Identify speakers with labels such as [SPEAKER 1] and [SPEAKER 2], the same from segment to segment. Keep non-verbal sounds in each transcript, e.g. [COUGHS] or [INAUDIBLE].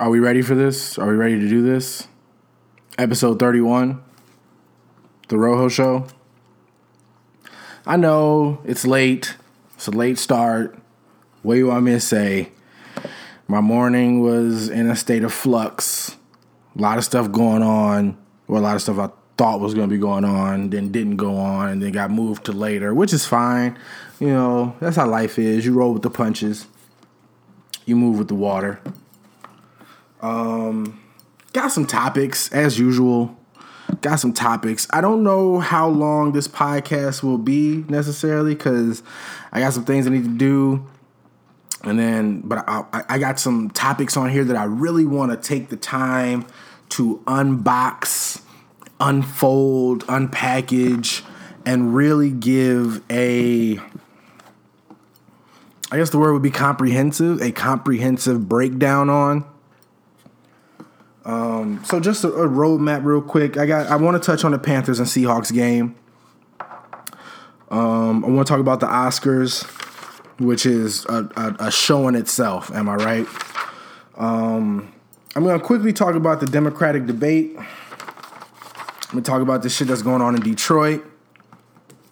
[SPEAKER 1] Are we ready for this? Are we ready to do this? Episode 31, The Rojo Show. I know it's late. It's a late start. What do you want me to say? My morning was in a state of flux. A lot of stuff going on. Well, a lot of stuff I thought was going to be going on, then didn't go on, and then got moved to later, which is fine. You know, that's how life is. You roll with the punches, you move with the water. Um, got some topics as usual. Got some topics. I don't know how long this podcast will be necessarily because I got some things I need to do. And then, but I, I got some topics on here that I really want to take the time to unbox, unfold, unpackage, and really give a I guess the word would be comprehensive, a comprehensive breakdown on. Um, so just a, a roadmap real quick. I got I want to touch on the Panthers and Seahawks game. Um, I want to talk about the Oscars, which is a, a, a show in itself. Am I right? Um, I'm going to quickly talk about the Democratic debate. I'm going to talk about the shit that's going on in Detroit.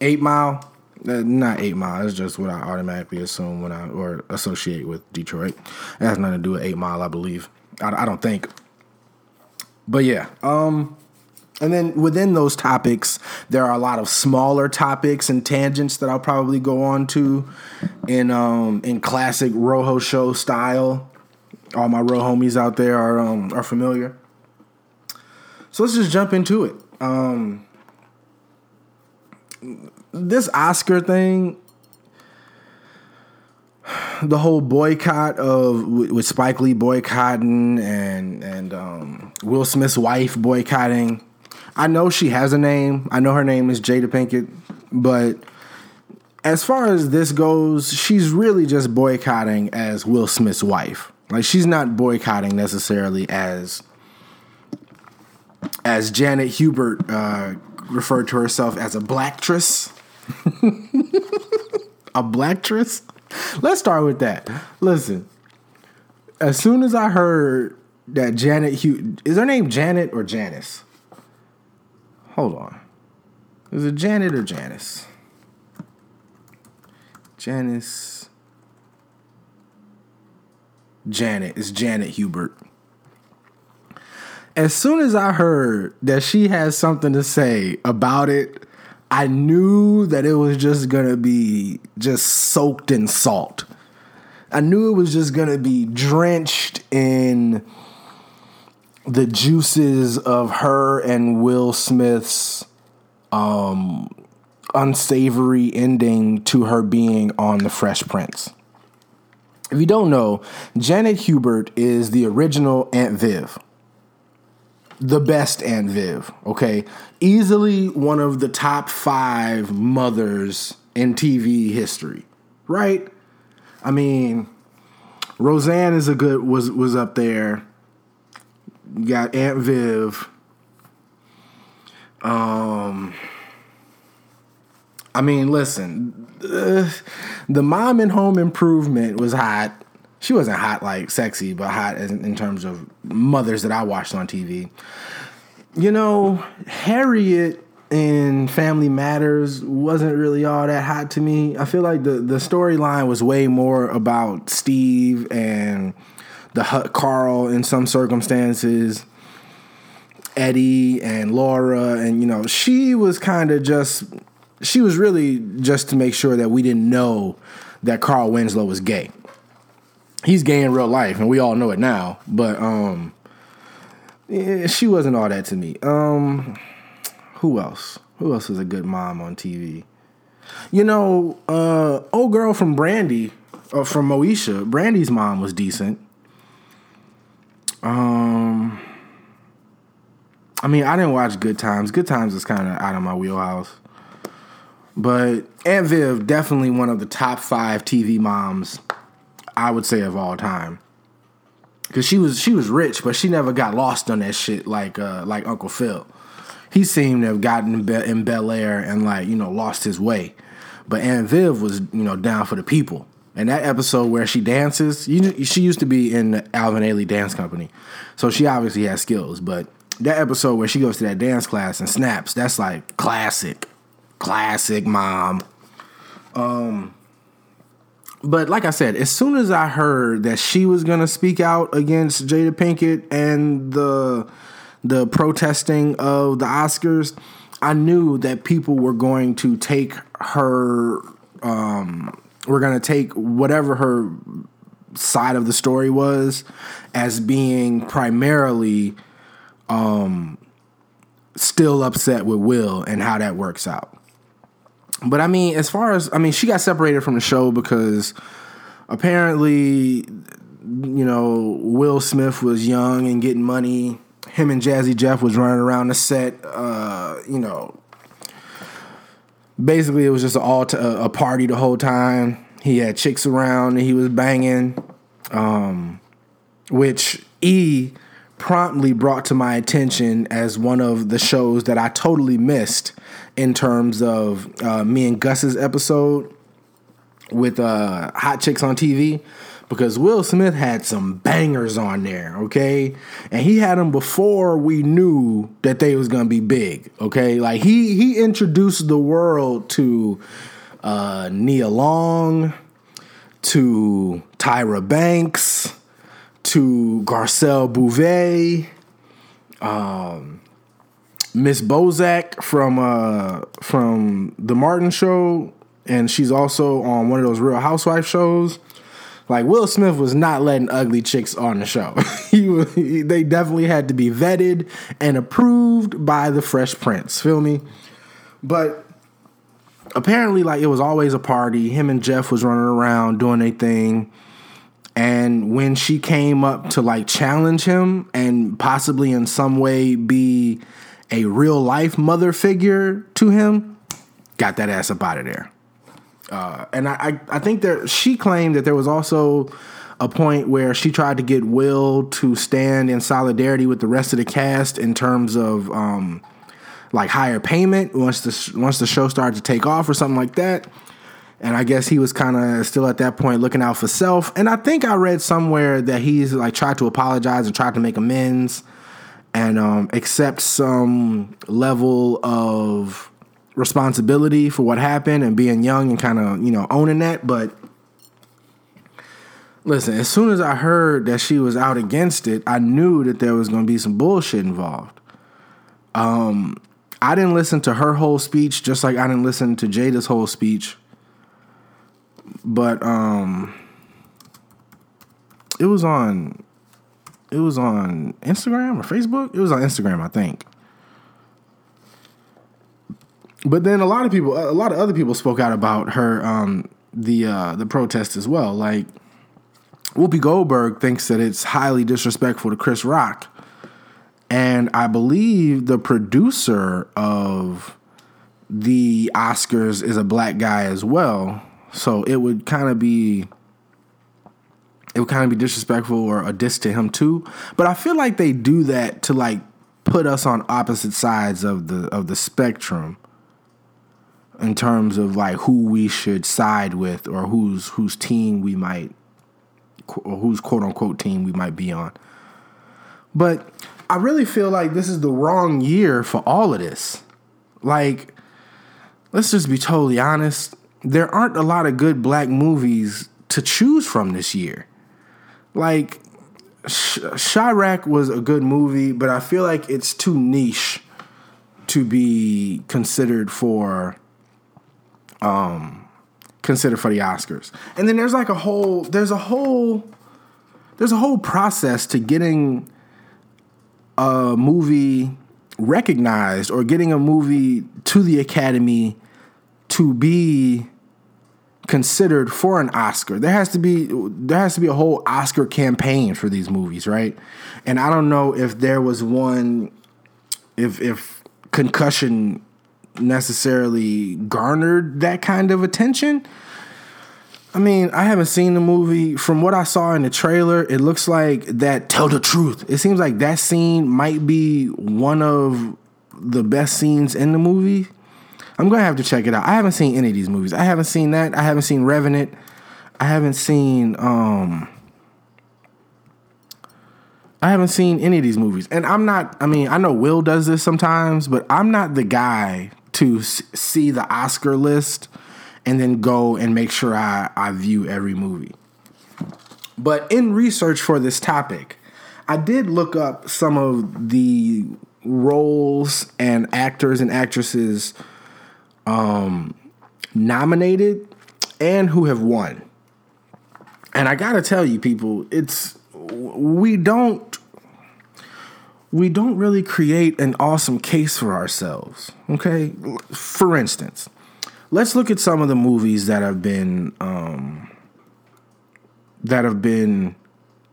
[SPEAKER 1] Eight Mile. Uh, not Eight Mile. It's just what I automatically assume when I or associate with Detroit. It has nothing to do with Eight Mile, I believe. I, I don't think. But yeah. Um, and then within those topics, there are a lot of smaller topics and tangents that I'll probably go on to in um, in classic Rojo show style. All my Rojo homies out there are um, are familiar. So let's just jump into it. Um, this Oscar thing, [SIGHS] the whole boycott of with Spike Lee boycotting and and um, Will Smith's wife boycotting. I know she has a name. I know her name is Jada Pinkett, but as far as this goes, she's really just boycotting as Will Smith's wife. Like she's not boycotting necessarily as as Janet Hubert uh, referred to herself as a blacktress. [LAUGHS] a blacktress? Let's start with that. Listen, as soon as I heard that Janet is her name Janet or Janice? Hold on. Is it Janet or Janice? Janice. Janet. It's Janet Hubert. As soon as I heard that she has something to say about it, I knew that it was just gonna be just soaked in salt. I knew it was just gonna be drenched in the juices of her and Will Smith's um, unsavory ending to her being on The Fresh Prince. If you don't know, Janet Hubert is the original Aunt Viv. The best Aunt Viv, okay? Easily one of the top five mothers in TV history, right? I mean, Roseanne is a good was was up there. You got Aunt Viv. Um, I mean, listen, uh, the mom in Home Improvement was hot. She wasn't hot like sexy, but hot in, in terms of mothers that I watched on TV. You know, Harriet in Family Matters wasn't really all that hot to me. I feel like the the storyline was way more about Steve and the Carl in some circumstances, Eddie and Laura, and you know, she was kind of just she was really just to make sure that we didn't know that Carl Winslow was gay. He's gay in real life, and we all know it now. But um, yeah, she wasn't all that to me. Um, who else? Who else was a good mom on TV? You know, uh, old girl from Brandy, uh, from Moesha. Brandy's mom was decent. Um, I mean, I didn't watch Good Times. Good Times is kind of out of my wheelhouse. But Aunt Viv, definitely one of the top five TV moms, I would say of all time. Cause she was she was rich, but she never got lost on that shit like uh, like Uncle Phil. He seemed to have gotten in, Be- in Bel Air and like you know lost his way, but Aunt Viv was you know down for the people. And that episode where she dances, you, she used to be in the Alvin Ailey Dance Company, so she obviously has skills. But that episode where she goes to that dance class and snaps, that's like classic, classic mom. Um, but like I said, as soon as I heard that she was gonna speak out against Jada Pinkett and the the protesting of the Oscars, I knew that people were going to take her um, we're going to take whatever her side of the story was as being primarily um, still upset with Will and how that works out. But I mean, as far as I mean, she got separated from the show because apparently, you know, Will Smith was young and getting money. Him and Jazzy Jeff was running around the set, uh, you know, basically it was just all a party the whole time. He had chicks around and he was banging, um, which E promptly brought to my attention as one of the shows that I totally missed in terms of uh, me and Gus's episode with uh, Hot Chicks on TV because Will Smith had some bangers on there, okay? And he had them before we knew that they was gonna be big, okay? Like he he introduced the world to uh, Nia Long, to Tyra Banks, to Garcelle Beauvais, um, Miss Bozak from uh, from the Martin Show, and she's also on one of those Real Housewife shows. Like Will Smith was not letting ugly chicks on the show. [LAUGHS] he, they definitely had to be vetted and approved by the Fresh Prince. Feel me? But apparently, like it was always a party. Him and Jeff was running around doing a thing. And when she came up to like challenge him and possibly in some way be a real life mother figure to him, got that ass up out of there. Uh, and I, I think that she claimed that there was also a point where she tried to get Will to stand in solidarity with the rest of the cast in terms of um, like higher payment once the once the show started to take off or something like that. And I guess he was kind of still at that point looking out for self. And I think I read somewhere that he's like tried to apologize and tried to make amends and um, accept some level of responsibility for what happened and being young and kind of you know owning that. But listen as soon as i heard that she was out against it i knew that there was going to be some bullshit involved. Um i didn't listen to her whole speech just like i didn't listen to jada's whole speech but um it was on it was on instagram or facebook it was on instagram i think but then a lot of people, a lot of other people spoke out about her, um, the uh, the protest as well. Like Whoopi Goldberg thinks that it's highly disrespectful to Chris Rock, and I believe the producer of the Oscars is a black guy as well. So it would kind of be it would kind of be disrespectful or a diss to him too. But I feel like they do that to like put us on opposite sides of the of the spectrum in terms of like who we should side with or whose whose team we might or whose quote unquote team we might be on. But I really feel like this is the wrong year for all of this. Like, let's just be totally honest. There aren't a lot of good black movies to choose from this year. Like, Chi-Raq was a good movie, but I feel like it's too niche to be considered for um, considered for the Oscars. And then there's like a whole there's a whole there's a whole process to getting a movie recognized or getting a movie to the Academy to be considered for an Oscar. There has to be there has to be a whole Oscar campaign for these movies, right? And I don't know if there was one if if concussion necessarily garnered that kind of attention. I mean, I haven't seen the movie. From what I saw in the trailer, it looks like that tell the truth. It seems like that scene might be one of the best scenes in the movie. I'm gonna have to check it out. I haven't seen any of these movies. I haven't seen that. I haven't seen Revenant. I haven't seen um I haven't seen any of these movies. And I'm not I mean, I know Will does this sometimes, but I'm not the guy to see the Oscar list and then go and make sure I, I view every movie. But in research for this topic, I did look up some of the roles and actors and actresses um, nominated and who have won. And I gotta tell you, people, it's we don't we don't really create an awesome case for ourselves. Okay, for instance, let's look at some of the movies that have been um, that have been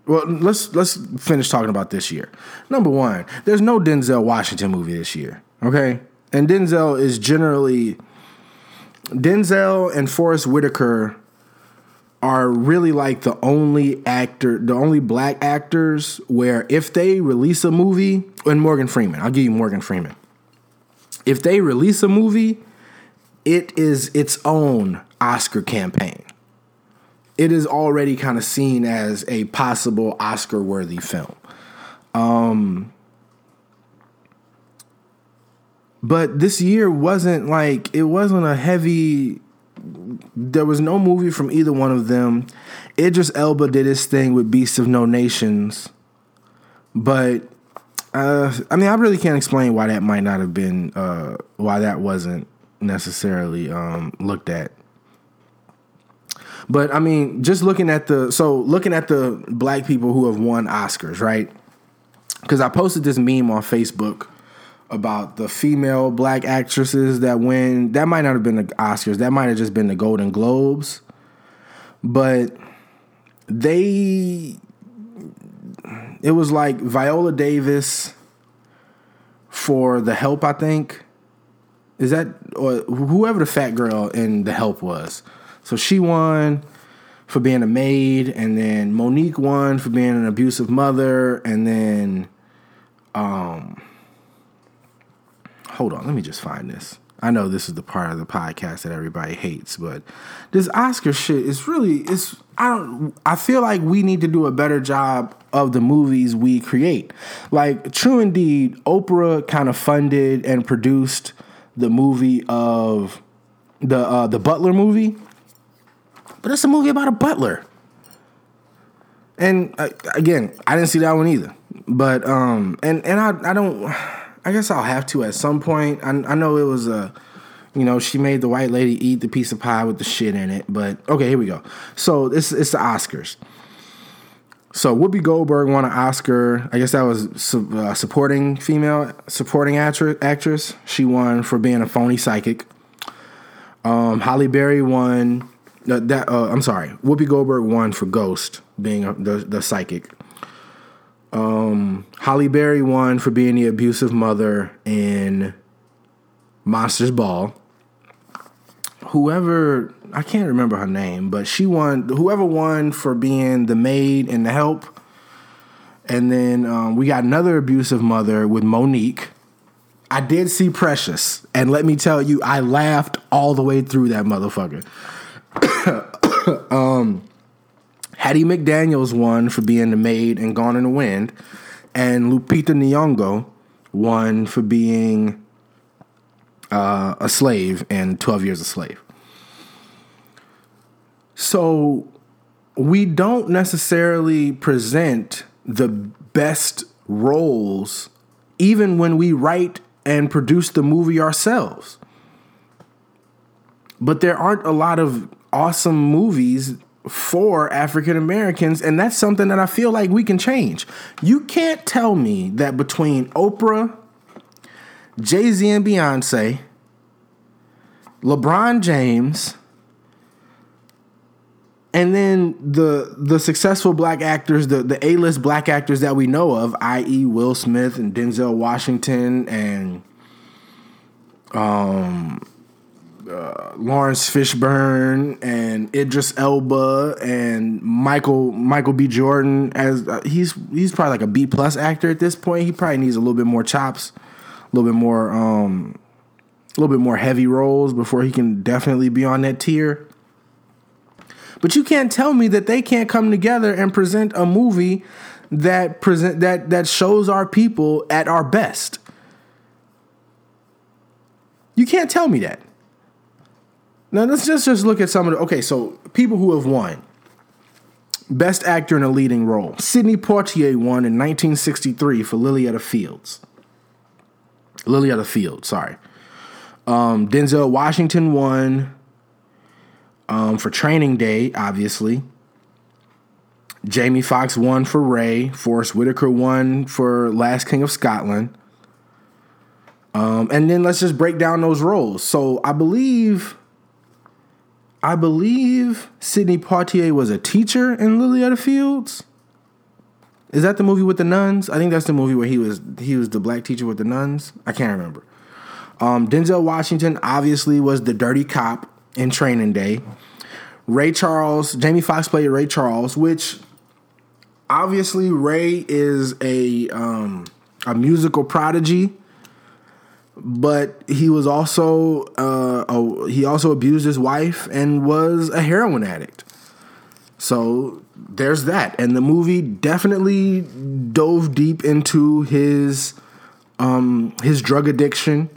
[SPEAKER 1] well let's let's finish talking about this year number one there's no denzel washington movie this year okay and denzel is generally denzel and forest whitaker are really like the only actor the only black actors where if they release a movie and morgan freeman i'll give you morgan freeman if they release a movie it is its own Oscar campaign. It is already kind of seen as a possible Oscar worthy film. Um, but this year wasn't like, it wasn't a heavy, there was no movie from either one of them. Idris Elba did his thing with Beasts of No Nations. But uh, I mean, I really can't explain why that might not have been, uh, why that wasn't necessarily um, looked at. But I mean, just looking at the so looking at the black people who have won Oscars, right? Because I posted this meme on Facebook about the female black actresses that win. That might not have been the Oscars. That might have just been the Golden Globes. But they, it was like Viola Davis for The Help, I think. Is that or whoever the fat girl in The Help was? So she won for being a maid, and then Mo'Nique won for being an abusive mother, and then um hold on, let me just find this. I know this is the part of the podcast that everybody hates, but this Oscar shit is really it's I don't I feel like we need to do a better job of the movies we create. Like true indeed, Oprah kind of funded and produced the movie of the uh, the Butler movie, but it's a movie about a butler. And uh, again, I didn't see that one either. But um, and and I I don't. I guess I'll have to at some point. I, I know it was a, you know, she made the white lady eat the piece of pie with the shit in it. But okay, here we go. So it's it's the Oscars. So Whoopi Goldberg won an Oscar. I guess that was su- uh, supporting female supporting actress. Actress. She won for being a phony psychic. Um, Halle Berry won. Uh, that uh, I'm sorry. Whoopi Goldberg won for Ghost, being a, the the psychic. Um, Halle Berry won for being the abusive mother in Monsters Ball. Whoever I can't remember her name, but she won. Whoever won for being the maid and the help, and then um, we got another abusive mother with Mo'Nique. I did see Precious, and let me tell you, I laughed all the way through that motherfucker. [COUGHS] um, Hattie McDaniels won for being the maid and Gone in the Wind, and Lupita Nyong'o won for being uh, a slave in Twelve Years a Slave. So we don't necessarily present the best roles even when we write and produce the movie ourselves. But there aren't a lot of awesome movies for African Americans, and that's something that I feel like we can change. You can't tell me that between Oprah, Jay Z and Beyonce, LeBron James, and then the the successful black actors, the the A list black actors that we know of, i.e., Will Smith and Denzel Washington and um, uh, Laurence Fishburne and Idris Elba and Michael Michael B. Jordan as uh, he's he's probably like a B plus actor at this point. He probably needs a little bit more chops, a little bit more um, a little bit more heavy roles before he can definitely be on that tier. But you can't tell me that they can't come together and present a movie that present that that shows our people at our best. You can't tell me that. Now let's just just look at some of the okay. So people who have won. Best actor in a leading role. Sidney Poitier won in 1963 for Lily Fields. the Fields. Sorry. Um, Denzel Washington won um, for Training Day, obviously. Jamie Foxx won for Ray. Forest Whitaker won for Last King of Scotland. Um, and then let's just break down those roles. So I believe, I believe Sidney Poitier was a teacher in the Fields. Is that the movie with the nuns? I think that's the movie where he was he was the black teacher with the nuns. I can't remember. Um, Denzel Washington obviously was the dirty cop in Training Day. Ray Charles, Jamie Foxx played Ray Charles, which obviously Ray is a um, a musical prodigy, but he was also uh, a, he also abused his wife and was a heroin addict. So there's that, and the movie definitely dove deep into his um, his drug addiction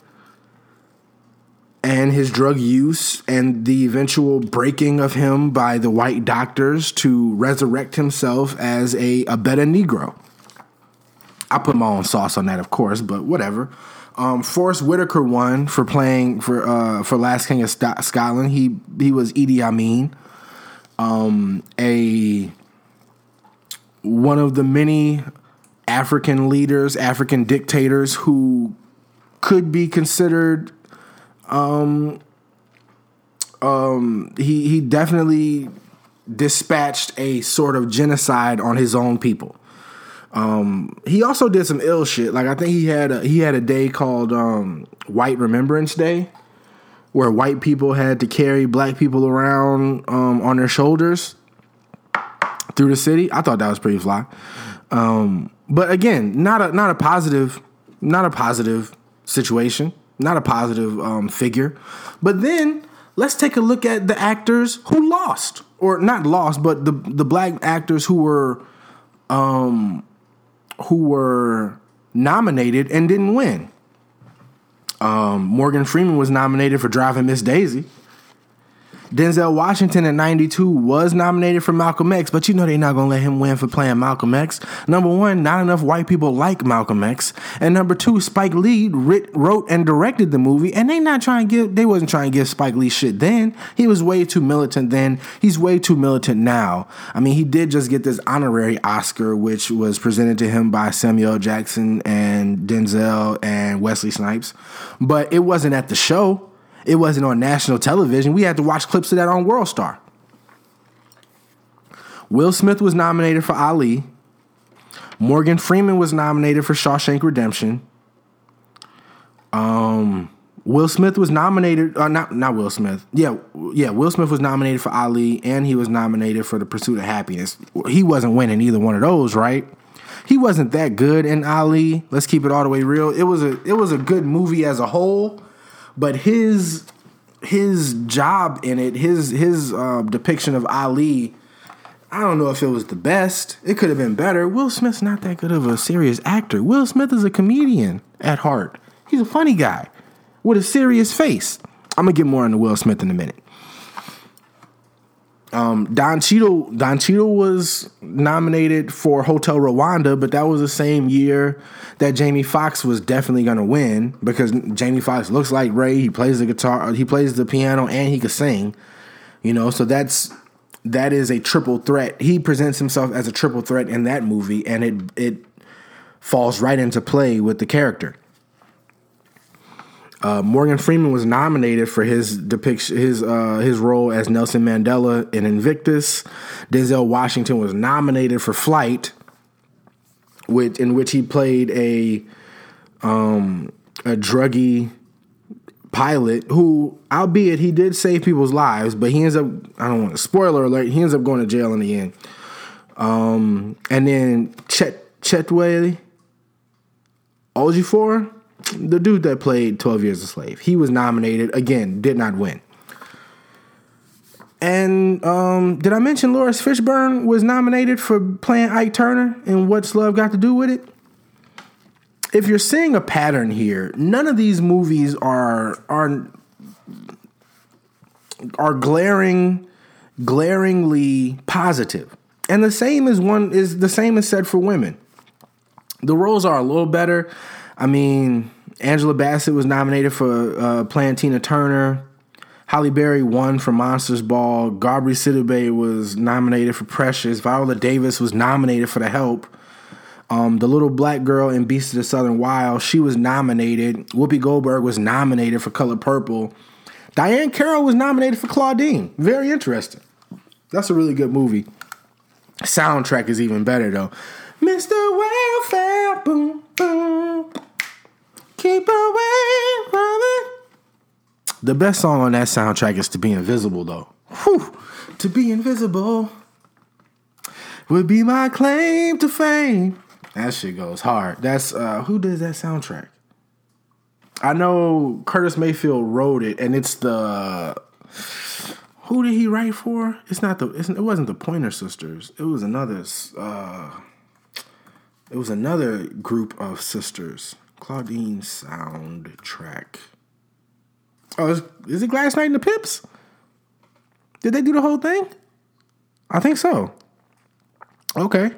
[SPEAKER 1] and his drug use and the eventual breaking of him by the white doctors to resurrect himself as a, a better Negro. I put my own sauce on that, of course, but whatever. Um, Forest Whitaker won for playing for uh, for Last King of Scotland. He he was Idi Amin, um, a one of the many African leaders, African dictators who could be considered um, um, he he definitely dispatched a sort of genocide on his own people. Um, he also did some ill shit. Like I think he had a, he had a day called um, White Remembrance Day, where white people had to carry black people around um, on their shoulders through the city. I thought that was pretty fly. Um, but again, not a not a positive, not a positive situation not a positive um, figure. But then let's take a look at the actors who lost, or not lost, but the the black actors who were um, who were nominated and didn't win. Um, Morgan Freeman was nominated for Driving Miss Daisy. Denzel Washington in 92 was nominated for Malcolm X, but you know they're not going to let him win for playing Malcolm X. Number one, not enough white people like Malcolm X. And number two, Spike Lee writ, wrote and directed the movie, and they not trying to give, they wasn't trying to give Spike Lee shit then. He was way too militant then. He's way too militant now. I mean, he did just get this honorary Oscar, which was presented to him by Samuel Jackson and Denzel and Wesley Snipes, but it wasn't at the show. It wasn't on national television. We had to watch clips of that on World Star. Will Smith was nominated for Ali. Morgan Freeman was nominated for Shawshank Redemption. Um, Will Smith was nominated. Uh, not not Will Smith. Yeah, yeah. Will Smith was nominated for Ali, and he was nominated for The Pursuit of Happiness. He wasn't winning either one of those, right? He wasn't that good in Ali. Let's keep it all the way real. It was a it was a good movie as a whole, but his his job in it, his his uh, depiction of Ali, I don't know if it was the best. It could have been better. Will Smith's not that good of a serious actor. Will Smith is a comedian at heart. He's a funny guy with a serious face. I'm gonna get more into Will Smith in a minute. Um, Don Cheadle, Don Cheadle was nominated for Hotel Rwanda, but that was the same year that Jamie Foxx was definitely going to win because Jamie Foxx looks like Ray. He plays the guitar, he plays the piano, and he can sing. You know, so that's that is a triple threat. He presents himself as a triple threat in that movie, and it it falls right into play with the character. Uh, Morgan Freeman was nominated for his depiction, his uh, his role as Nelson Mandela in Invictus. Denzel Washington was nominated for Flight, which in which he played a um, a druggy pilot who, albeit he did save people's lives, but he ends up I don't want to spoiler alert. He ends up going to jail in the end. Um, and then Chet Chetway Ejiofor the dude that played 12 Years a Slave. He was nominated, again, did not win. And um, did I mention Laurence Fishburne was nominated for playing Ike Turner and What's Love Got to Do with It? If you're seeing a pattern here, none of these movies are are are glaring glaringly positive. And the same is one is the same is said for women. The roles are a little better. I mean, Angela Bassett was nominated for uh, playing Tina Turner. Halle Berry won for Monsters Ball. Gabourey Sidibe was nominated for Precious. Viola Davis was nominated for The Help. Um, the little black girl in Beast of the Southern Wild, she was nominated. Whoopi Goldberg was nominated for Color Purple. Diahann Carroll was nominated for Claudine. Very interesting. That's a really good movie. Soundtrack is even better though. Mr. Welfare, boom, boom. Keep away from it. The best song on that soundtrack is To Be Invisible, though. Whew. To be invisible would be my claim to fame. That shit goes hard. That's uh who does that soundtrack? I know Curtis Mayfield wrote it, and it's the who did he write for? It's not the it's, it wasn't the Pointer Sisters. It was another uh it was another group of sisters. Claudine soundtrack. Oh, is, is it Gladys Knight and the Pips? Did they do the whole thing? I think so. Okay.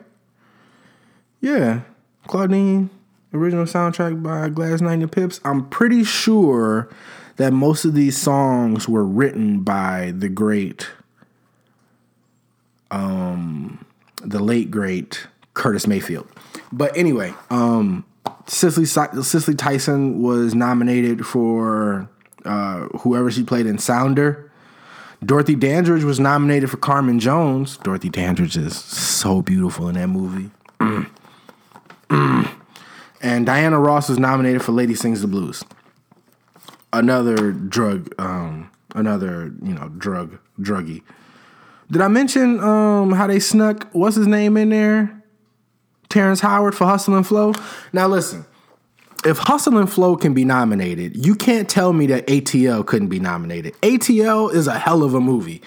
[SPEAKER 1] Yeah. Claudine, original soundtrack by Gladys Knight and the Pips. I'm pretty sure that most of these songs were written by the great, um, the late great Curtis Mayfield. But anyway, um, Cicely Cicely Tyson was nominated for uh, whoever she played in Sounder. Dorothy Dandridge was nominated for Carmen Jones. Dorothy Dandridge is so beautiful in that movie. And Diana Ross was nominated for Lady Sings the Blues. Another drug, um, another you know drug druggy. Did I mention um, how they snuck what's his name in there? Terrence Howard for Hustle and Flow. Now listen, if Hustle and Flow can be nominated, you can't tell me that ATL couldn't be nominated. ATL is a hell of a movie.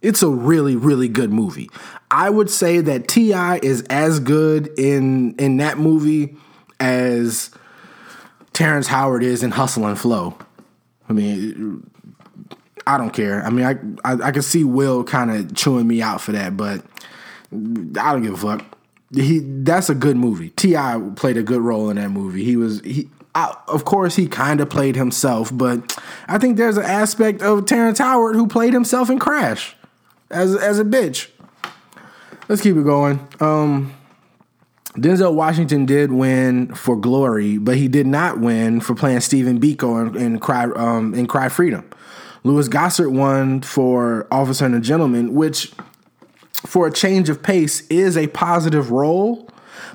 [SPEAKER 1] It's a really, really good movie. I would say that T.I. is as good in in that movie as Terrence Howard is in Hustle and Flow. I mean, I don't care. I mean, I I, I can see Will kind of chewing me out for that, but I don't give a fuck he that's a good movie. T.I. played a good role in that movie. He was he. I, of course, he kind of played himself, but I think there's an aspect of Terrence Howard who played himself in Crash as as a bitch. Let's keep it going. Um, Denzel Washington did win for Glory, but he did not win for playing Stephen Biko in, in Cry um, in Cry Freedom. Louis Gossett won for Officer and a Gentleman, which for a change of pace is a positive role,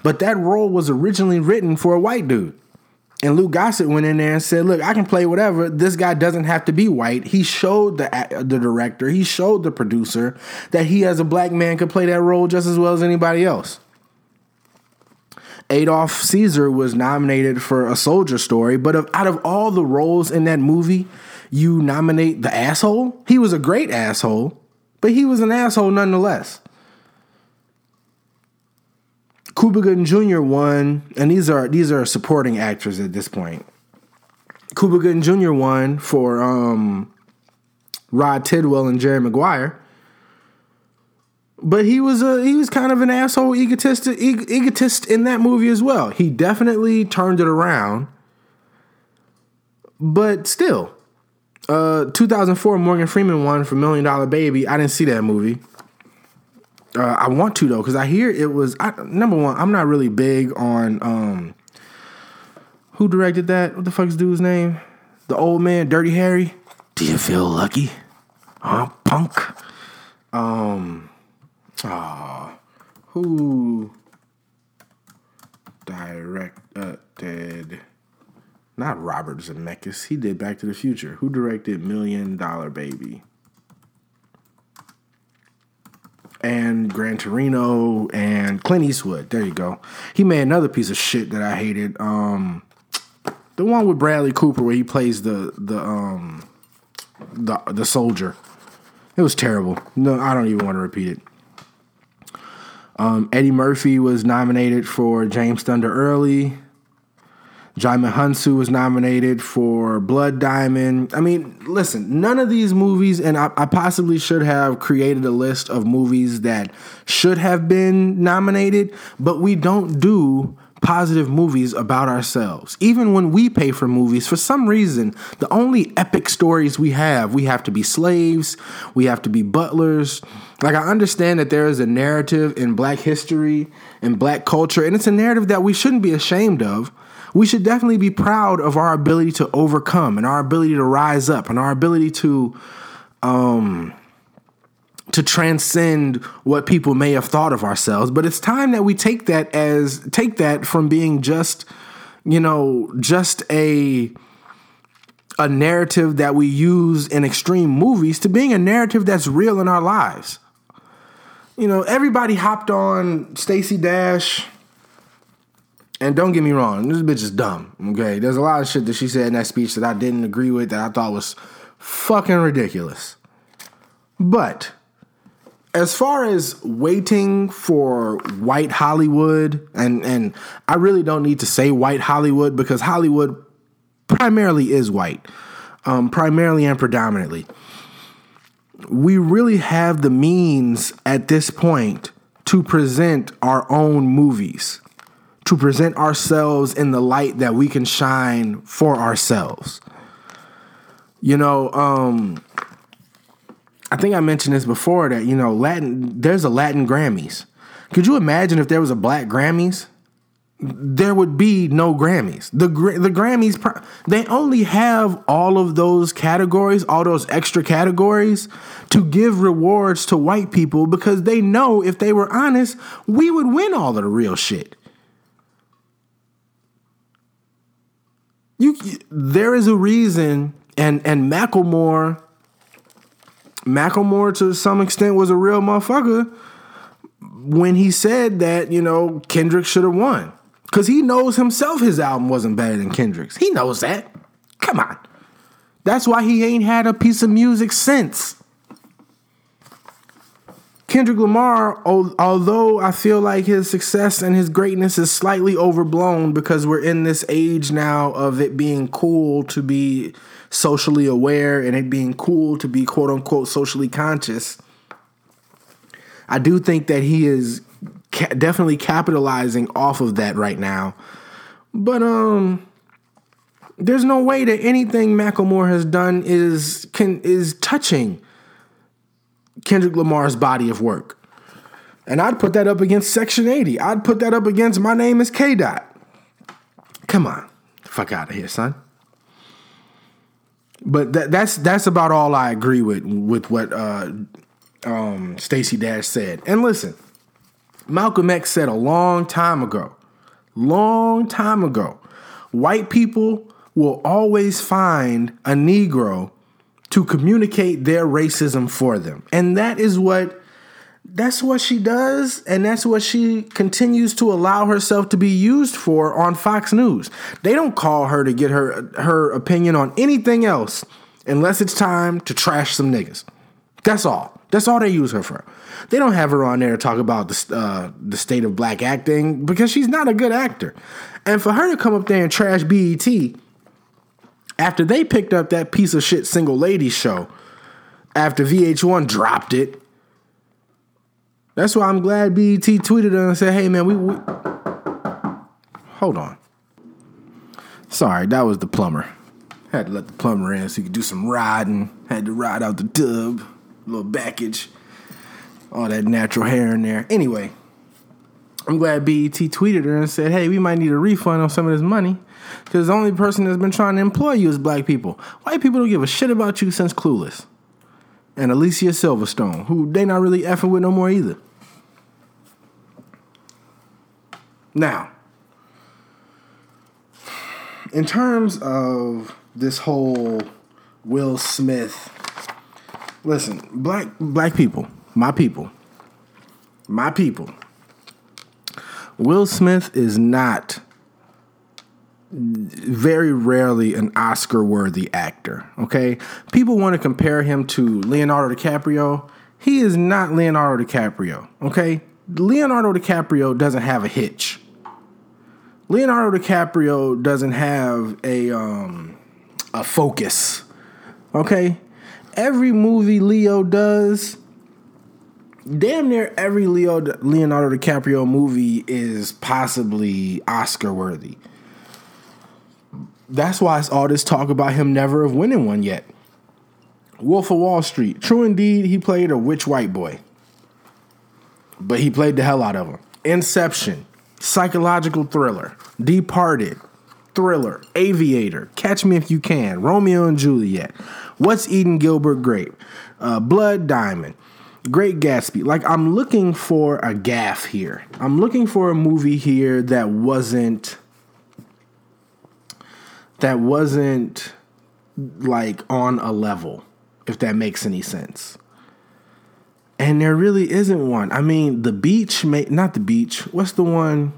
[SPEAKER 1] but that role was originally written for a white dude. And Lou Gossett went in there and said, "Look, I can play whatever. This guy doesn't have to be white." He showed the the director, he showed the producer that he as a black man could play that role just as well as anybody else. Adolph Caesar was nominated for a soldier story, but of, out of all the roles in that movie, you nominate the asshole? He was a great asshole, but he was an asshole nonetheless. Cuba Gooding Jr. won, and these are these are supporting actors at this point. Cuba Gooding Jr. won for um, Rod Tidwell and Jerry Maguire, but he was a he was kind of an asshole egotist egotist in that movie as well. He definitely turned it around, but still, uh, 2004 Morgan Freeman won for Million Dollar Baby. I didn't see that movie. Uh, I want to though because I hear it was I, number one. I'm not really big on um, who directed that. What the fuck's dude's name? The old man, Dirty Harry. Do you feel lucky, huh, punk? Um, ah, who directed? Not Robert Zemeckis. He did Back to the Future. Who directed Million Dollar Baby? and Gran Torino and Clint Eastwood. There you go. He made another piece of shit that I hated. Um, the one with Bradley Cooper where he plays the the um the the soldier. It was terrible. No, I don't even want to repeat it. Um, Eddie Murphy was nominated for James Thunder Early. Djimon Hounsou was nominated for Blood Diamond. I mean, listen, none of these movies, and I, I, possibly should have created a list of movies that should have been nominated, but we don't do positive movies about ourselves. Even when we pay for movies, for some reason, the only epic stories we have, we have to be slaves, we have to be butlers. Like, I understand that there is a narrative in black history and black culture, and it's a narrative that we shouldn't be ashamed of. We should definitely be proud of our ability to overcome and our ability to rise up and our ability to um to transcend what people may have thought of ourselves. But it's time that we take that as take that from being just you know just a a narrative that we use in extreme movies to being a narrative that's real in our lives. You know everybody hopped on Stacey Dash and don't get me wrong this bitch is dumb okay? There's a lot of shit that she said in that speech that I didn't agree with that I thought was fucking ridiculous. But as far as waiting for white Hollywood, and and I really don't need to say white Hollywood because Hollywood primarily is white, um, primarily and predominantly. We really have the means at this point to present our own movies, to present ourselves in the light that we can shine for ourselves. You know, um, I think I mentioned this before that you know Latin. There's a Latin Grammys. Could you imagine if there was a Black Grammys? There would be no Grammys. The the Grammys they only have all of those categories, all those extra categories to give rewards to white people because they know if they were honest, we would win all of the real shit. You there is a reason and and Macklemore Macklemore to some extent was a real motherfucker when he said that, you know, Kendrick should have won. Cause he knows himself his album wasn't better than Kendrick's. He knows that. Come on. That's why he ain't had a piece of music since. Kendrick Lamar, although I feel like his success and his greatness is slightly overblown because we're in this age now of it being cool to be socially aware and it being cool to be quote unquote socially conscious. I do think that he is ca- definitely capitalizing off of that right now. But um there's no way that anything Macklemore has done is can is touching Kendrick Lamar's body of work. And I'd put that up against Section 80. I'd put that up against My Name is K Dot. Come on. Fuck out of here, son but that, that's that's about all I agree with with what uh, um, Stacey Dash said. And listen, Malcolm X said a long time ago, long time ago, white people will always find a Negro to communicate their racism for them, and that is what that's what she does, and that's what she continues to allow herself to be used for on Fox News. They don't call her to get her her opinion on anything else unless it's time to trash some niggas. That's all. That's all they use her for. They don't have her on there to talk about the uh, the state of black acting because she's not a good actor. And for her to come up there and trash BET after they picked up that piece of shit single ladies show after VH1 dropped it that's why I'm glad BET tweeted her and said, "Hey man, we, we hold on. Sorry, that was the plumber. Had to let the plumber in so he could do some riding. Had to ride out the tub, little backage, all that natural hair in there. Anyway, I'm glad BET tweeted her and said, "Hey, we might need a refund on some of this money." Because the only person that's been trying to employ you is black people. White people don't give a shit about you since Clueless. And Alicia Silverstone, who they not really effing with no more either. Now, in terms of this whole Will Smith, listen, black black people, my people, my people. Will Smith is not very rarely an Oscar worthy actor. Okay. People want to compare him to Leonardo DiCaprio. He is not Leonardo DiCaprio. Okay. Leonardo DiCaprio doesn't have a hitch. Leonardo DiCaprio doesn't have a um, a focus. Okay? Every movie Leo does, damn near every Leo Leonardo DiCaprio movie is possibly Oscar worthy. That's why it's all this talk about him never of winning one yet. Wolf of Wall Street. True indeed, he played a rich white boy. But he played the hell out of him. Inception psychological thriller, Departed, thriller, Aviator, Catch Me If You Can, Romeo and Juliet, What's Eating Gilbert Grape, uh, Blood Diamond, Great Gatsby. Like I'm looking for a gaff here. I'm looking for a movie here that wasn't that wasn't like on a level, if that makes any sense. And there really isn't one. I mean, the beach may not the beach. What's the one?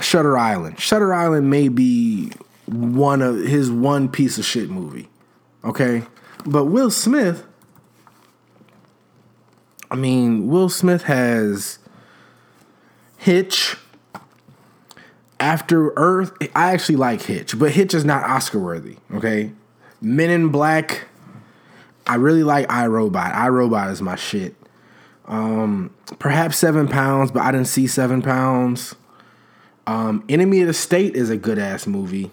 [SPEAKER 1] Shutter Island. Shutter Island may be one of his one piece of shit movie. Okay? But Will Smith I mean, Will Smith has Hitch, After Earth. I actually like Hitch, but Hitch is not Oscar worthy, okay? Men in Black I really like iRobot. iRobot is my shit. Um, perhaps seven pounds, but I didn't see seven pounds. Um, Enemy of the State is a good ass movie.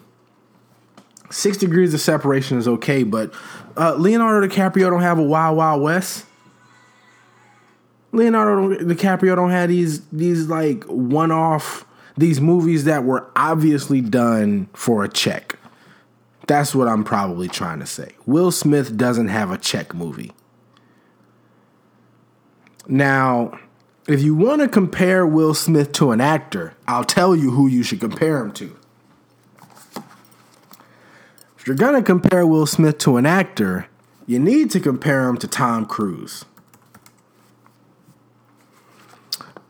[SPEAKER 1] Six Degrees of Separation is okay, but uh, Leonardo DiCaprio don't have a Wild Wild West. Leonardo DiCaprio don't have these these like one off these movies that were obviously done for a check. That's what I'm probably trying to say. Will Smith doesn't have a check movie. Now, if you want to compare Will Smith to an actor, I'll tell you who you should compare him to. If you're going to compare Will Smith to an actor, you need to compare him to Tom Cruise.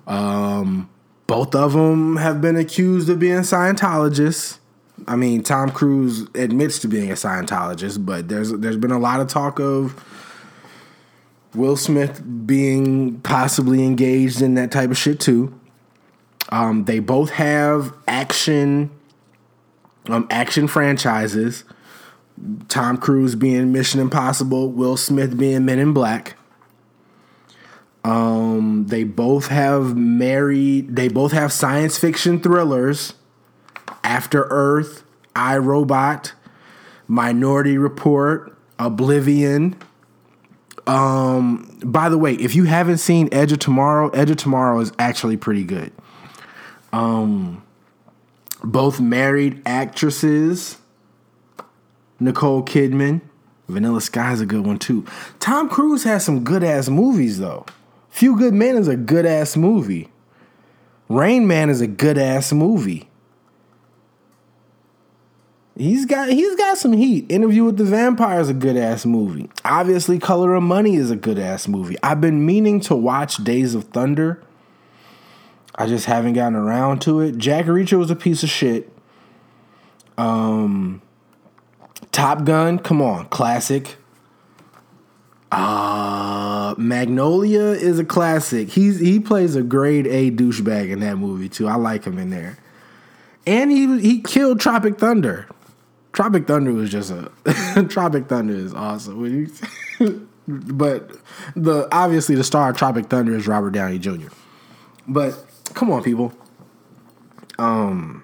[SPEAKER 1] Um, both of them have been accused of being Scientologists. I mean, Tom Cruise admits to being a Scientologist, but there's there's been a lot of talk of Will Smith being possibly engaged in that type of shit too. Um, they both have action um, action franchises. Tom Cruise being Mission Impossible, Will Smith being Men in Black. Um, they both have married. They both have science fiction thrillers. After Earth, I Robot, Minority Report, Oblivion. Um, by the way, if you haven't seen Edge of Tomorrow, Edge of Tomorrow is actually pretty good. Um, both married actresses, Nicole Kidman, Vanilla Sky is a good one too. Tom Cruise has some good ass movies though. Few Good Men is a good ass movie. Rain Man is a good ass movie. He's got he's got some heat. Interview with the Vampire is a good ass movie. Obviously, Color of Money is a good ass movie. I've been meaning to watch Days of Thunder. I just haven't gotten around to it. Jack Reacher was a piece of shit. Um, Top Gun, come on, classic. Uh Magnolia is a classic. He's he plays a grade A douchebag in that movie too. I like him in there. And he he killed Tropic Thunder. Tropic Thunder was just a [LAUGHS] Tropic Thunder is awesome. [LAUGHS] but the obviously the star of Tropic Thunder is Robert Downey Jr. But come on, people. Um,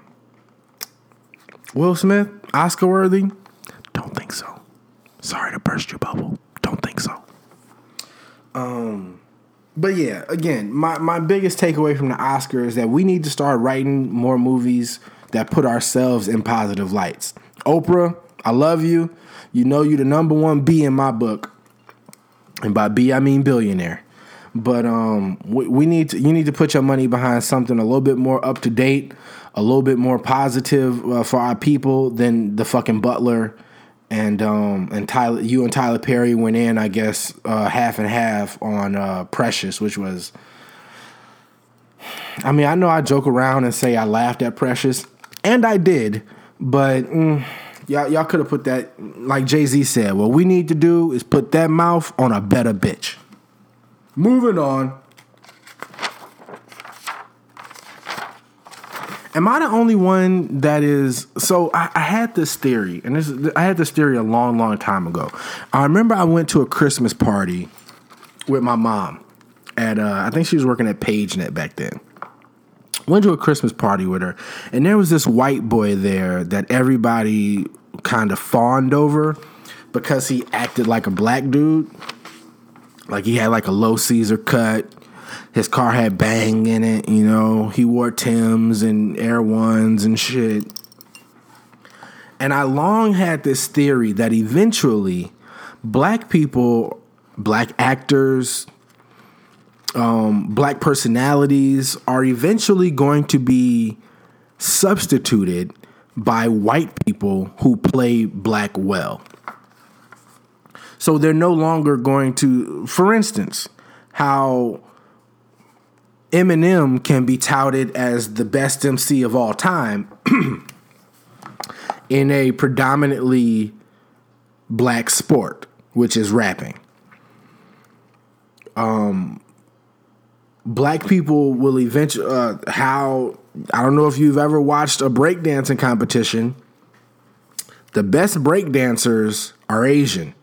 [SPEAKER 1] Will Smith, Oscar worthy? Don't think so. Sorry to burst your bubble. Don't think so. Um, but yeah, again, my my biggest takeaway from the Oscar is that we need to start writing more movies that put ourselves in positive lights. Oprah, I love you. You know you're the number one B in my book. And by B I mean billionaire. But um we, we need to you need to put your money behind something a little bit more up to date, a little bit more positive uh, for our people than the fucking butler and um and Tyler you and Tyler Perry went in I guess uh, half and half on uh, Precious which was I mean I know I joke around and say I laughed at Precious and I did But mm, y'all, y'all could have put that, like Jay Z said, what we need to do is put that mouth on a better bitch. Moving on. Am I the only one that is? So I, I had this theory, and this I had this theory a long, long time ago. I remember I went to a Christmas party with my mom at uh, I think she was working at PageNet back then. Went to a Christmas party with her, and there was this white boy there that everybody kind of fawned over because he acted like a black dude. Like he had like a low Caesar cut, his car had bang in it, you know. He wore Tims and Air Ones and shit. And I long had this theory that eventually black people, black actors, um, black personalities are eventually going to be substituted by white people who play black well. So they're no longer going to, for instance, how Eminem can be touted as the best MC of all time [CLEARS THROAT] in a predominantly black sport, which is rapping. Um, black people will eventually, uh, how, I don't know if you've ever watched a breakdancing competition. The best breakdancers are Asian.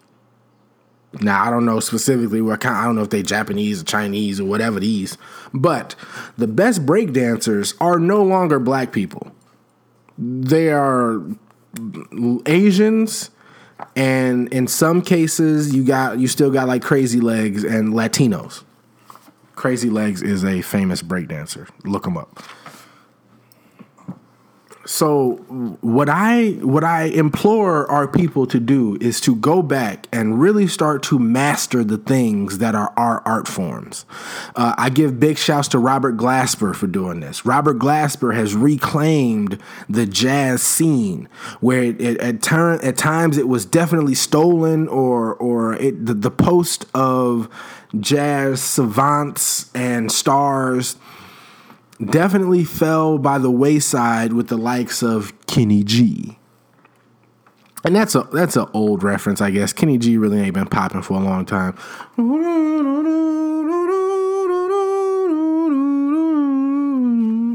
[SPEAKER 1] Now I don't know specifically what kind. I don't know if they Japanese or Chinese or whatever these, but the best break dancers are no longer black people. They are Asians, and in some cases you got you still got like Crazy Legs and Latinos. Crazy Legs is a famous break dancer. Look them up so what I what I implore our people to do is to go back and really start to master the things that are our art forms. Uh, I give big shouts to Robert Glasper for doing this. Robert Glasper has reclaimed the jazz scene where it, it, at turn at times it was definitely stolen or or it, the, the post of jazz savants and stars definitely fell by the wayside with the likes of Kenny G. And that's a that's an old reference, I guess. Kenny G really ain't been popping for a long time.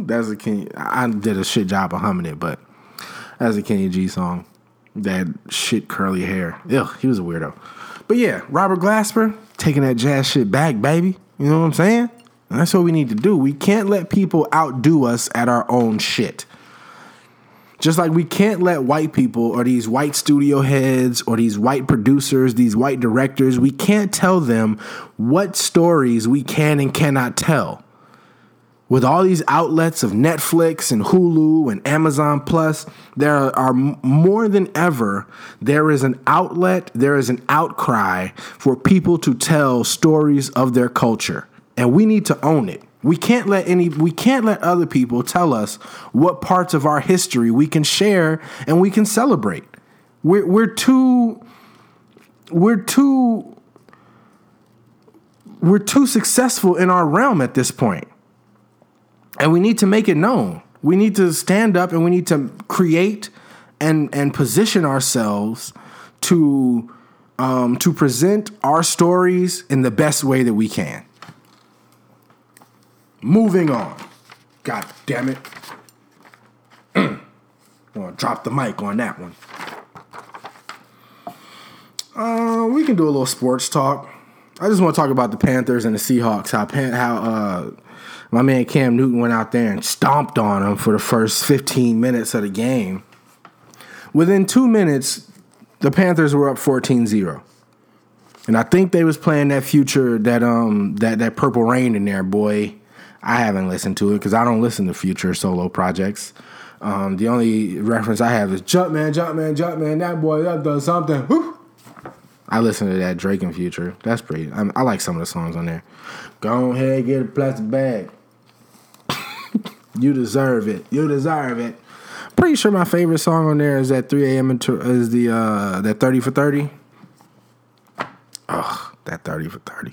[SPEAKER 1] That's a Kenny. I did a shit job of humming it, but that's a Kenny G song. That shit curly hair. Ugh, he was a weirdo. But yeah, Robert Glasper taking that jazz shit back, baby. You know what I'm saying? And that's what we need to do. We can't let people outdo us at our own shit. Just like we can't let white people or these white studio heads or these white producers, these white directors, we can't tell them what stories we can and cannot tell. With all these outlets of Netflix and Hulu and Amazon Plus, there are more than ever, there is an outlet, there is an outcry for people to tell stories of their culture and we need to own it. We can't let any we can't let other people tell us what parts of our history we can share and we can celebrate. We're we're too we're too we're too successful in our realm at this point. And we need to make it known. We need to stand up and we need to create and and position ourselves to um, to present our stories in the best way that we can. Moving on. God damn it. [CLEARS THROAT] I'm gonna drop the mic on that one. Uh, we can do a little sports talk. I just want to talk about the Panthers and the Seahawks. How how uh, my man Cam Newton went out there and stomped on them for the first 15 minutes of the game. Within two minutes, the Panthers were up 14-0. And I think they was playing that future that um that that Purple Reign in there, boy. I haven't listened to it because I don't listen to future solo projects. Um, the only reference I have is Jumpman, Jumpman, Jumpman. That boy that does something. Woo! I listen to that Drake and Future. That's pretty. I, I like some of the songs on there. Go ahead, get a plastic bag. you deserve it. You deserve it. Pretty sure my favorite song on there is that 3 a.m. is the uh, that 30 for 30. Ugh, that 30 for 30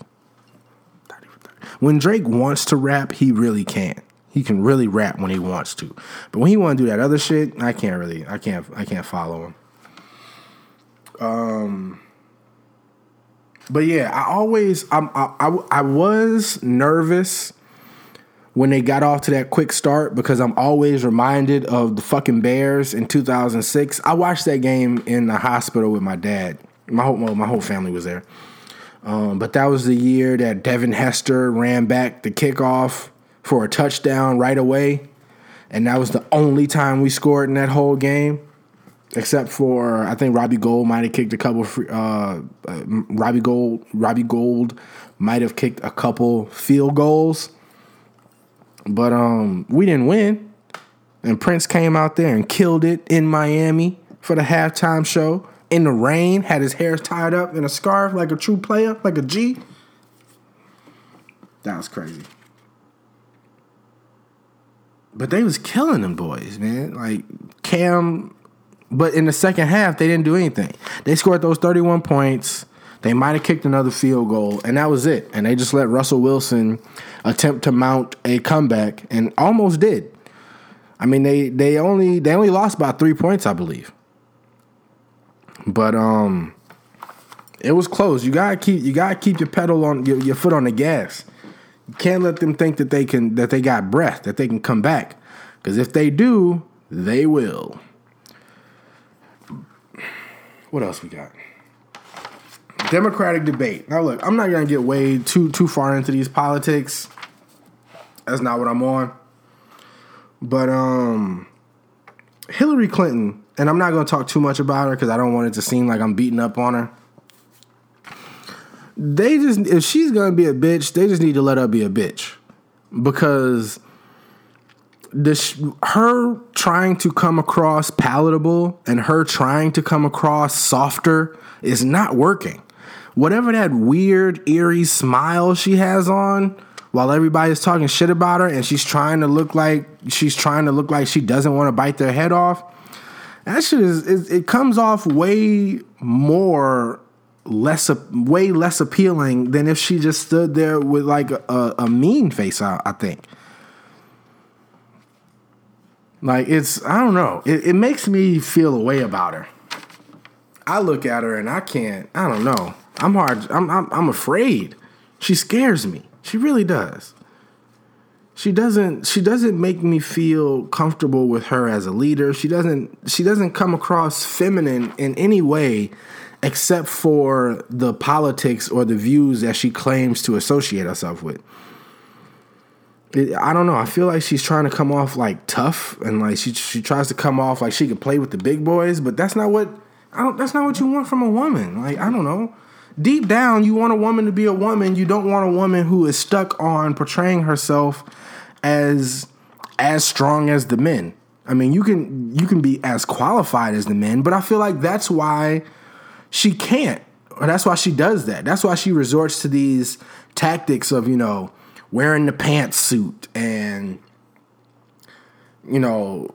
[SPEAKER 1] when Drake wants to rap, he really can't. He can really rap when he wants to, but when he want to do that other shit, I can't really. I can't. I can't follow him. Um. But yeah, I always I'm, I, I I was nervous when they got off to that quick start because I'm always reminded of the fucking Bears in 2006. I watched that game in the hospital with my dad. My whole my whole family was there. Um, but that was the year that Devin Hester ran back the kickoff for a touchdown right away, and that was the only time we scored in that whole game except for I think Robbie Gould might have kicked a couple. Uh, uh, Robbie Gould, Robbie Gould might have kicked a couple field goals, but um, we didn't win. And Prince came out there and killed it in Miami for the halftime show in the rain. Had his hair tied up in a scarf like a true player, like a G. That was crazy. But they was killing them boys, man. Like Cam but in the second half, they didn't do anything. They scored those 31 points. They might have kicked another field goal, and that was it. And they just let Russell Wilson attempt to mount a comeback, and almost did. I mean, they they only they only lost by three points, I believe. But um, it was close. You gotta keep you gotta keep your pedal on your, your foot on the gas. You can't let them think that they can that they got breath that they can come back, because if they do, they will. What else we got? Democratic debate. Now look, I'm not gonna get way too too far into these politics. That's not what I'm on. But um Hillary Clinton, and I'm not gonna talk too much about her because I don't want it to seem like I'm beating up on her. They just if she's gonna be a bitch, they just need to let her be a bitch. Because this her trying to come across palatable and her trying to come across softer is not working. Whatever that weird eerie smile she has on while everybody's talking shit about her and she's trying to look like she's trying to look like she doesn't want to bite their head off. That shit is it, it comes off way more less way less appealing than if she just stood there with like a, a mean face I, I think like it's I don't know. It, it makes me feel a way about her. I look at her and I can't. I don't know. I'm hard. I'm I'm, I'm afraid. She scares me. She really does. She doesn't she doesn't make me feel comfortable with her as a leader. She doesn't she doesn't come across feminine in any way except for the politics or the views that she claims to associate herself with. I don't know. I feel like she's trying to come off like tough and like she she tries to come off like she could play with the big boys, but that's not what I don't that's not what you want from a woman. Like I don't know. Deep down, you want a woman to be a woman. You don't want a woman who is stuck on portraying herself as as strong as the men. I mean, you can you can be as qualified as the men, but I feel like that's why she can't. Or that's why she does that. That's why she resorts to these tactics of, you know, wearing the pantsuit and you know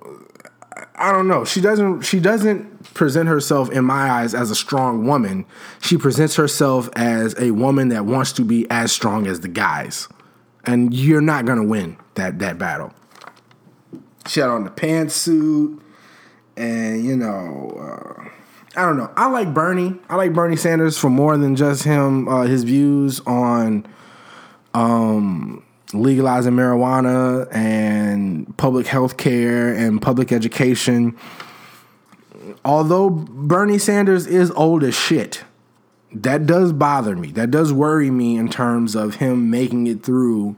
[SPEAKER 1] I don't know. She doesn't she doesn't present herself in my eyes as a strong woman. She presents herself as a woman that wants to be as strong as the guys. And you're not to win that that battle. She had on the pantsuit and you know uh, I don't know. I like Bernie. I like Bernie Sanders for more than just him uh, his views on um, legalizing marijuana and public health care and public education. Although Bernie Sanders is old as shit, that does bother me. That does worry me in terms of him making it through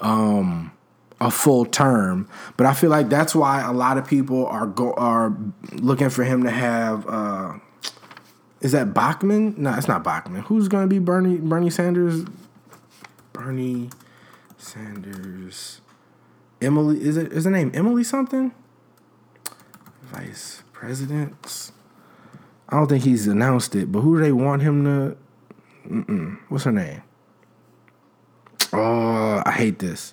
[SPEAKER 1] um, a full term. But I feel like that's why a lot of people are go are looking for him to have. Uh, is that Bachmann? No, it's not Bachmann. Who's going to be Bernie Bernie Sanders Bernie Sanders. Emily is it is the name Emily something? Vice President. I don't think he's announced it, but who do they want him to? Mm-mm. What's her name? Oh, I hate this.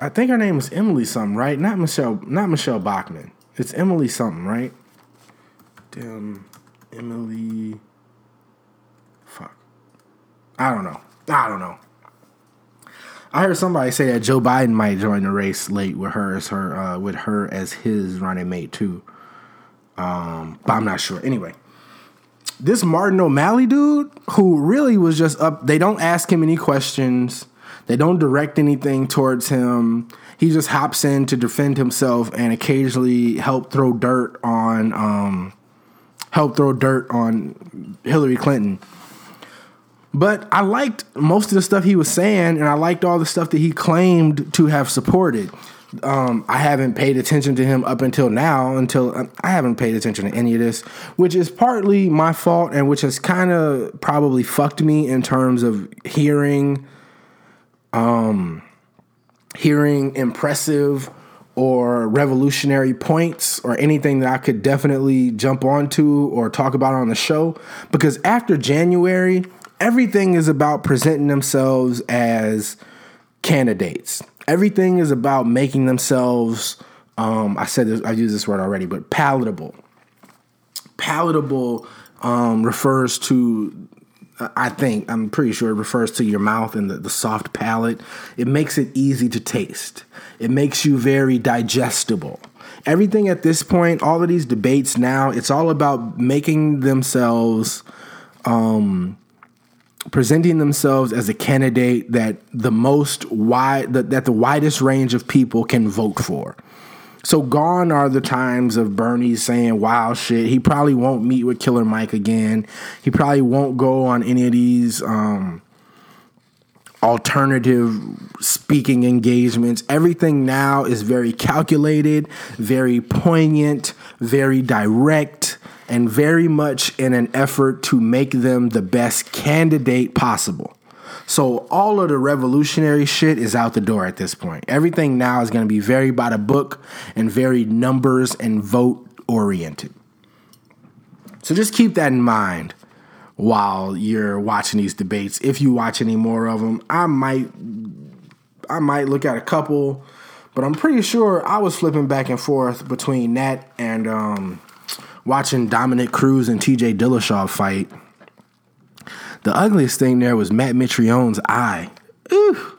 [SPEAKER 1] I think her name is Emily something, right? Not Michelle, not Michele Bachmann. It's Emily something, right? Damn, Emily. Fuck. I don't know. I don't know. I heard somebody say that Joe Biden might join the race late with her as her uh, with her as his running mate too. Um, but I'm not sure. Anyway, this Martin O'Malley dude, who really was just up, they don't ask him any questions. They don't direct anything towards him. He just hops in to defend himself and occasionally help throw dirt on um, help throw dirt on Hillary Clinton. But I liked most of the stuff he was saying, and I liked all the stuff that he claimed to have supported. Um, I haven't paid attention to him up until now. Until uh, I haven't paid attention to any of this, which is partly my fault, and which has kind of probably fucked me in terms of hearing, um, hearing impressive or revolutionary points or anything that I could definitely jump onto or talk about on the show. Because after January, everything is about presenting themselves as candidates. Everything is about making themselves, um, I said this, I used this word already, but palatable. Palatable um, refers to I think I'm pretty sure it refers to your mouth and the, the soft palate. It makes it easy to taste. It makes you very digestible. Everything at this point, all of these debates now, it's all about making themselves um, presenting themselves as a candidate that the most wide that, that the widest range of people can vote for. So gone are the times of Bernie saying wild shit. He probably won't meet with Killer Mike again. He probably won't go on any of these um, alternative speaking engagements. Everything now is very calculated, very poignant, very direct, and very much in an effort to make them the best candidate possible. So all of the revolutionary shit is out the door at this point. Everything now is going to be very by the book and very numbers and vote oriented. So just keep that in mind while you're watching these debates. If you watch any more of them, I might I might look at a couple, but I'm pretty sure I was flipping back and forth between that and um, watching Dominick Cruz and TJ Dillashaw fight. The ugliest thing there was Matt Mitrione's eye. Ooh.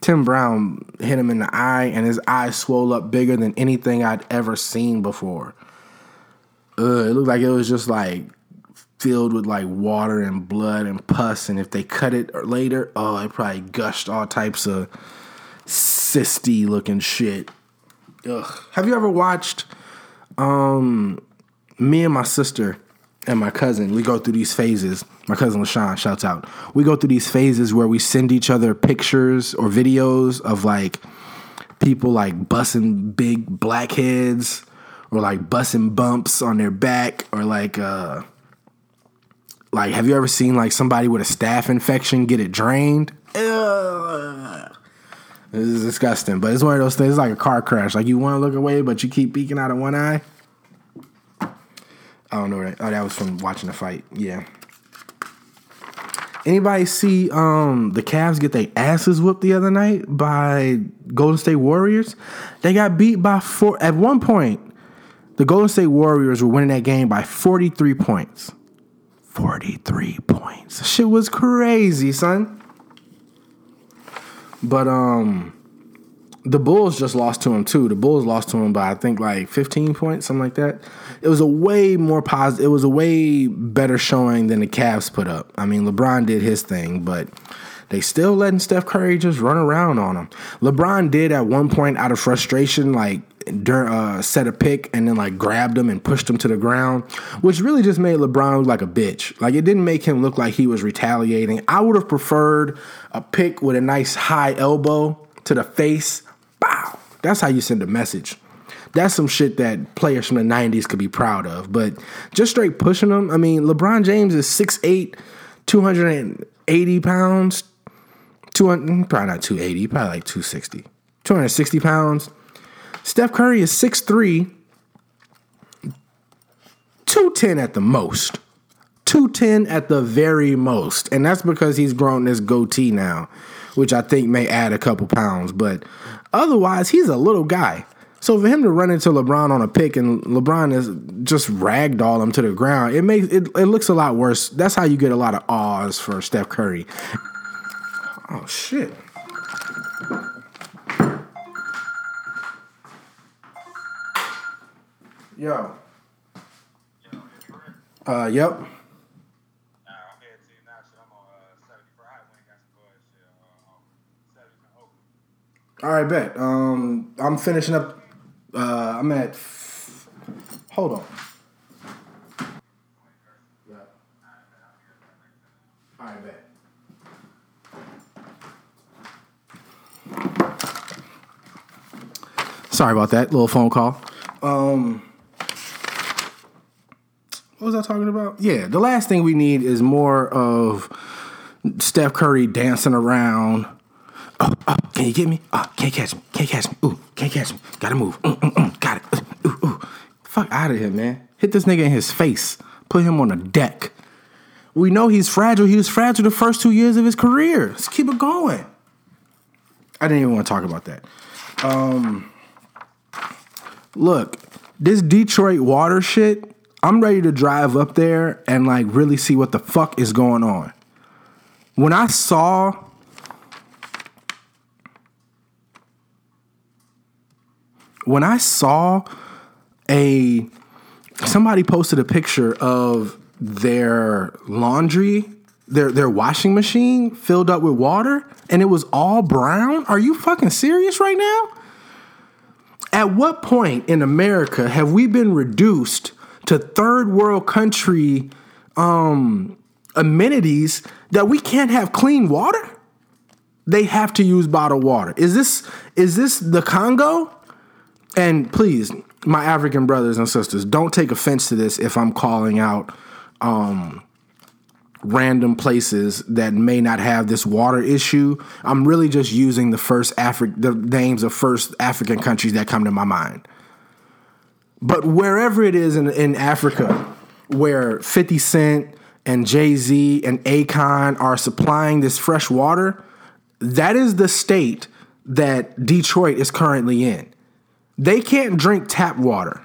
[SPEAKER 1] Tim Brown hit him in the eye, and his eye swelled up bigger than anything I'd ever seen before. Ugh, it looked like it was just like filled with like water and blood and pus. And if they cut it later, oh, it probably gushed all types of cysty looking shit. Ugh. Have you ever watched um me and my sister and my cousin, we go through these phases. My cousin LaShawn shouts out. We go through these phases where we send each other pictures or videos of like people like bussing big blackheads or like bussing bumps on their back or like uh like have you ever seen like somebody with a staph infection get it drained? Ugh. This is disgusting, but it's one of those things It's like a car crash. Like you want to look away, but you keep peeking out of one eye. I don't know. Right? Oh, that was from watching the fight. Yeah. Anybody see um the Cavs get their asses whooped the other night by Golden State Warriors? They got beat by four. At one point, the Golden State Warriors were winning that game by 43 points. 43 points. Shit was crazy, son. But um the Bulls just lost to him too. The Bulls lost to him by I think like 15 points, something like that. It was a way more positive. It was a way better showing than the Cavs put up. I mean, LeBron did his thing, but they still letting Steph Curry just run around on him. LeBron did at one point out of frustration, like uh, set a pick and then like grabbed him and pushed him to the ground, which really just made LeBron look like a bitch. Like it didn't make him look like he was retaliating. I would have preferred a pick with a nice high elbow to the face Bow. That's how you send a message. That's some shit that players from the 90s could be proud of. But just straight pushing them, I mean, LeBron James is 6'8, 280 pounds. 200, probably not 280, probably like 260. 260 pounds. Steph Curry is 6'3, 210 at the most. 210 at the very most. And that's because he's grown this goatee now, which I think may add a couple pounds. But Otherwise, he's a little guy. So for him to run into LeBron on a pick and LeBron is just ragdoll him to the ground, it makes it, it looks a lot worse. That's how you get a lot of awes for Steph Curry. Oh shit.
[SPEAKER 2] 70 from Oakland.
[SPEAKER 1] All right, bet. Um, I'm finishing up. Uh, I'm at. f- Hold on. Yeah. All right, bet. Sorry about that little phone call. Um, what was I talking about? Yeah, the last thing we need is more of Steph Curry dancing around. Oh, oh, can you get me? Oh, can't catch me. Can't catch me. Ooh, can't catch me. Gotta move. Mm, mm, mm, got it. Ooh, ooh. Fuck out of here, man. Hit this nigga in his face. Put him on a deck. We know he's fragile. He was fragile the first two years of his career. Let's keep it going. I didn't even want to talk about that. Um, look, this Detroit water shit, I'm ready to drive up there and like really see what the fuck is going on. When I saw when I saw a somebody posted a picture of their laundry, their their washing machine filled up with water and it was all brown. Are you fucking serious right now? At what point in America have we been reduced to third world country um, amenities that we can't have clean water? They have to use bottled water. Is this is this the Congo? And please, my African brothers and sisters, don't take offense to this if I'm calling out um, random places that may not have this water issue. I'm really just using the first Afri- the names of first African countries that come to my mind. But wherever it is in, in Africa, where 50 Cent and Jay Z and Akon are supplying this fresh water, that is the state that Detroit is currently in. They can't drink tap water.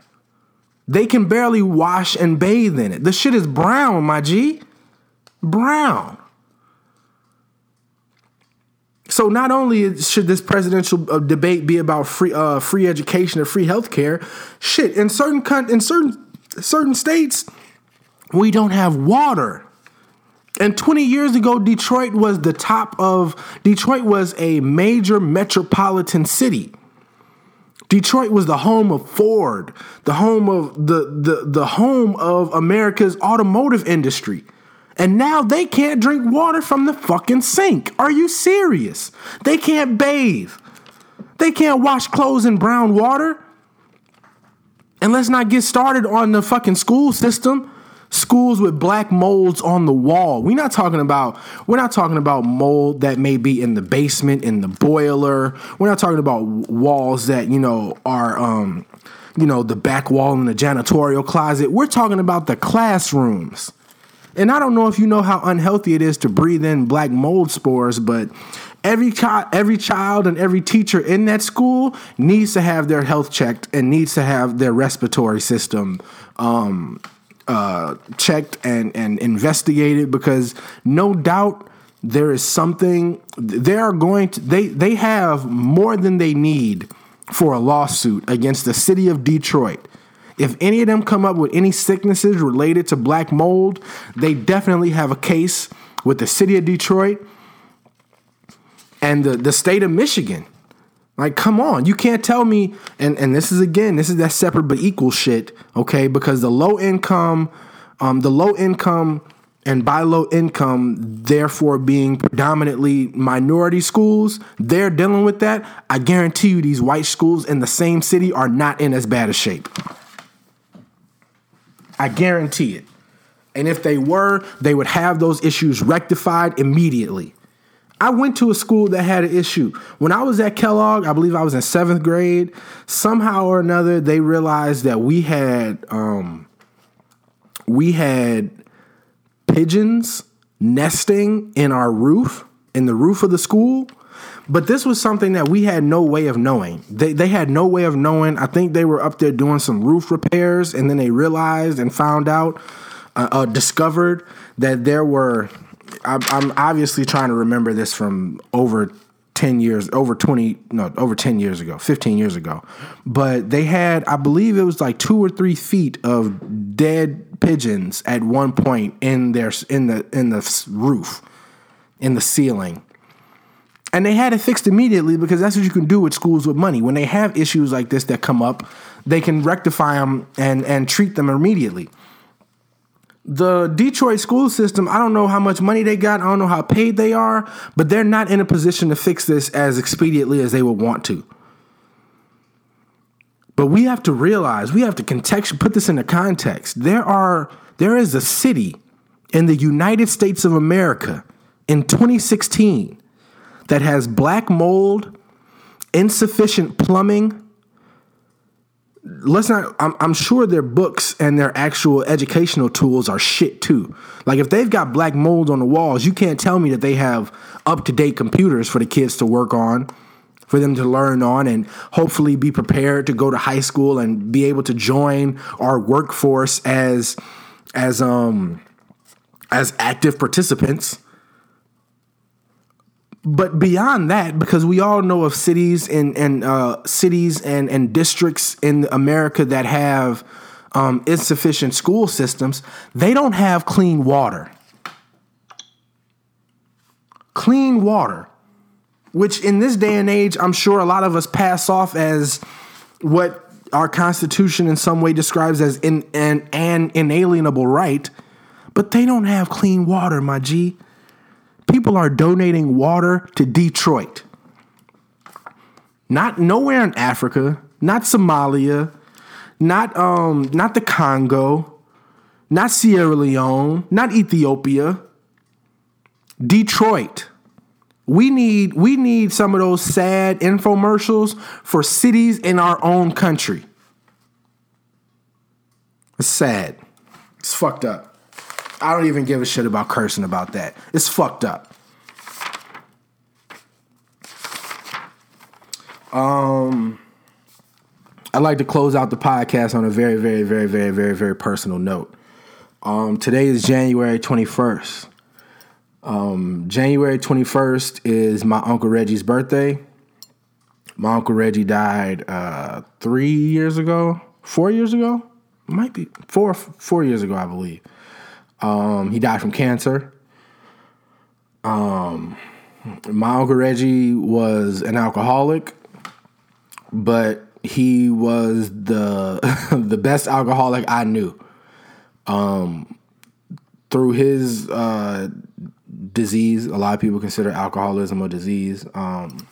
[SPEAKER 1] They can barely wash and bathe in it. The shit is brown, my G. Brown. So not only should this presidential uh, debate be about free uh, free education or free healthcare, shit in certain coun- in certain certain states we don't have water. And 20 years ago Detroit was the top of Detroit was a major metropolitan city. Detroit was the home of Ford, the home of the the the home of America's automotive industry. And now they can't drink water from the fucking sink. Are you serious? They can't bathe. They can't wash clothes in brown water. And let's not get started on the fucking school system. Schools with black molds on the wall. We're not talking about we're not talking about mold that may be in the basement in the boiler. We're not talking about walls that, you know, are um you know, the back wall in the janitorial closet. We're talking about the classrooms. And I don't know if you know how unhealthy it is to breathe in black mold spores, but every child every child and every teacher in that school needs to have their health checked and needs to have their respiratory system um, uh, checked and, and investigated because no doubt there is something they are going to they they have more than they need for a lawsuit against the city of Detroit. If any of them come up with any sicknesses related to black mold, they definitely have a case with the city of Detroit and the, the state of Michigan. Like, come on, you can't tell me, and, and this is again, this is that separate but equal shit, okay? Because the low income, um, the low income and by low income, therefore being predominantly minority schools, they're dealing with that. I guarantee you, these white schools in the same city are not in as bad a shape. I guarantee it. And if they were, they would have those issues rectified immediately. I went to a school that had an issue. When I was at Kellogg, I believe I was in seventh grade, somehow or another, they realized that we had um, we had pigeons nesting in our roof, in the roof of the school. But this was something that we had no way of knowing. They, they had no way of knowing. I think they were up there doing some roof repairs, and then they realized and found out, uh, uh, discovered that there were. I'm, I'm obviously trying to remember this from over 10 years, over 20, no, over 10 years ago, 15 years ago. But they had, I believe it was like two or three feet of dead pigeons at one point in their, in the, in the roof, in the ceiling. And they had it fixed immediately because that's what you can do with schools with money. When they have issues like this that come up, they can rectify them and, and treat them immediately the Detroit school system, I don't know how much money they got, I don't know how paid they are, but they're not in a position to fix this as expediently as they would want to. But we have to realize, we have to contextually put this into context. There are there is a city in the United States of America in 2016 that has black mold, insufficient plumbing, let's not I'm, I'm sure their books and their actual educational tools are shit too. Like if they've got black mold on the walls you can't tell me that they have up-to-date computers for the kids to work on for them to learn on and hopefully be prepared to go to high school and be able to join our workforce as as um as active participants but beyond that, because we all know of cities and and uh, cities and and districts in America that have um, insufficient school systems, they don't have clean water. Clean water, which in this day and age, I'm sure a lot of us pass off as what our Constitution in some way describes as in, an, an inalienable right, but they don't have clean water, my G people are donating water to Detroit. Not nowhere in Africa, not Somalia, not um not the Congo, not Sierra Leone, not Ethiopia. Detroit. We need we need some of those sad infomercials for cities in our own country. It's sad. It's fucked up. I don't even give a shit about cursing about that. It's fucked up. Um, I'd like to close out the podcast on a very, very, very, very, very, very personal note. Um, today is January 21st. Um, January 21st is my Uncle Reggie's birthday. My Uncle Reggie died uh, three years ago, four years ago, might be four, four years ago, I believe. Um, he died from cancer. Um, my uncle Reggie was an alcoholic, but he was the [LAUGHS] the best alcoholic I knew. Um, through his uh, disease, a lot of people consider alcoholism a disease. Um,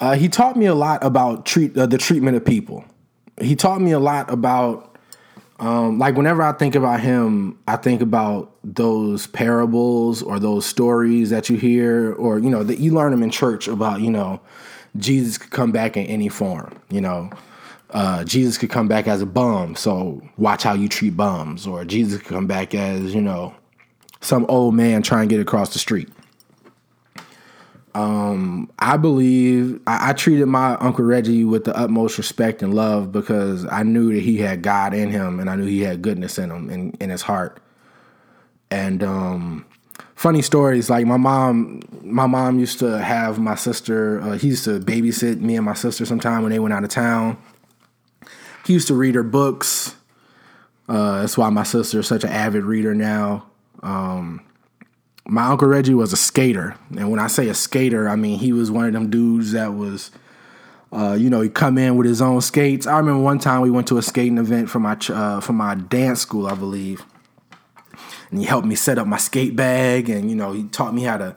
[SPEAKER 1] uh, he taught me a lot about treat uh, the treatment of people. He taught me a lot about um, like whenever I think about him, I think about those parables or those stories that you hear, or you know that you learn them in church about you know Jesus could come back in any form. You know, uh, Jesus could come back as a bum, so watch how you treat bums, or Jesus could come back as you know some old man trying to get across the street. Um, I believe I, I, treated my uncle Reggie with the utmost respect and love because I knew that he had God in him, and I knew he had goodness in him in, in his heart. And um, funny stories like my mom, my mom used to have my sister. Uh, he used to babysit me and my sister sometime when they went out of town. He used to read her books. Uh, that's why my sister is such an avid reader now. Um, my uncle Reggie was a skater, and when I say a skater, I mean he was one of them dudes that was, uh, you know, he come in with his own skates. I remember one time we went to a skating event for my uh, for my dance school, I believe, and he helped me set up my skate bag, and you know he taught me how to,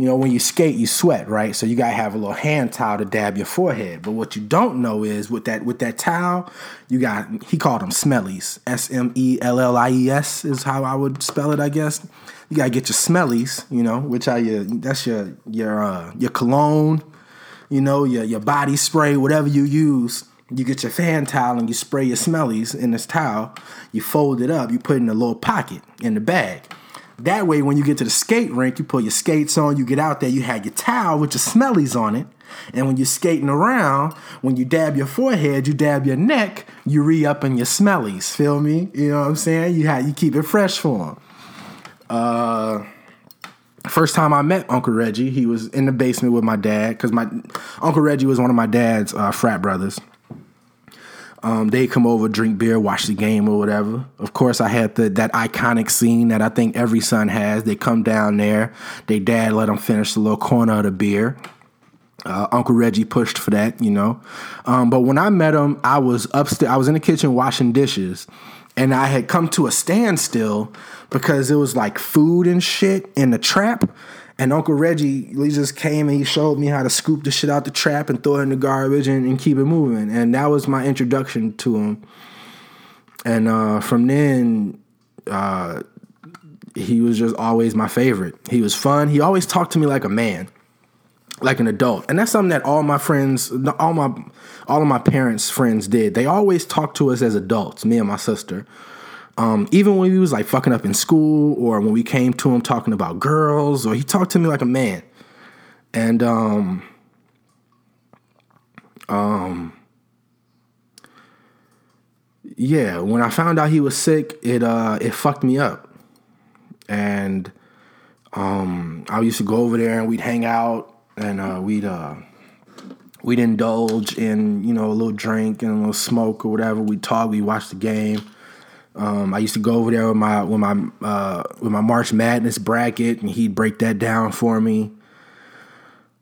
[SPEAKER 1] you know, when you skate you sweat, right? So you gotta have a little hand towel to dab your forehead. But what you don't know is with that with that towel, you got he called them smellies, S M E L L I E S is how I would spell it, I guess you gotta get your smellies, you know, which are your that's your your uh, your cologne, you know, your your body spray, whatever you use. You get your fan towel and you spray your smellies in this towel. You fold it up, you put it in a little pocket in the bag. That way, when you get to the skate rink, you put your skates on, you get out there, you have your towel with your smellies on it. And when you're skating around, when you dab your forehead, you dab your neck, you re in your smellies. Feel me? You know what I'm saying? You have, you keep it fresh for them. Uh, First time I met Uncle Reggie, he was in the basement with my dad because my Uncle Reggie was one of my dad's uh, frat brothers. Um, they come over, drink beer, watch the game or whatever. Of course, I had the that iconic scene that I think every son has. They come down there, they dad let them finish the little corner of the beer. Uh, Uncle Reggie pushed for that, you know. Um, but when I met him, I was upstairs. I was in the kitchen washing dishes, and I had come to a standstill because it was like food and shit in the trap. And Uncle Reggie, he just came and he showed me how to scoop the shit out the trap and throw it in the garbage and, and keep it moving. And that was my introduction to him. And uh, from then, uh, he was just always my favorite. He was fun. He always talked to me like a man, like an adult. And that's something that all my friends, all my, all of my parents' friends did. They always talked to us as adults, me and my sister. Um, even when he was like fucking up in school, or when we came to him talking about girls, or he talked to me like a man. And um, um, yeah, when I found out he was sick, it uh, it fucked me up. And um, I used to go over there and we'd hang out, and uh, we'd uh, we'd indulge in you know a little drink and a little smoke or whatever. We'd talk, we'd watch the game. Um, I used to go over there with my with my uh, with my March Madness bracket, and he'd break that down for me.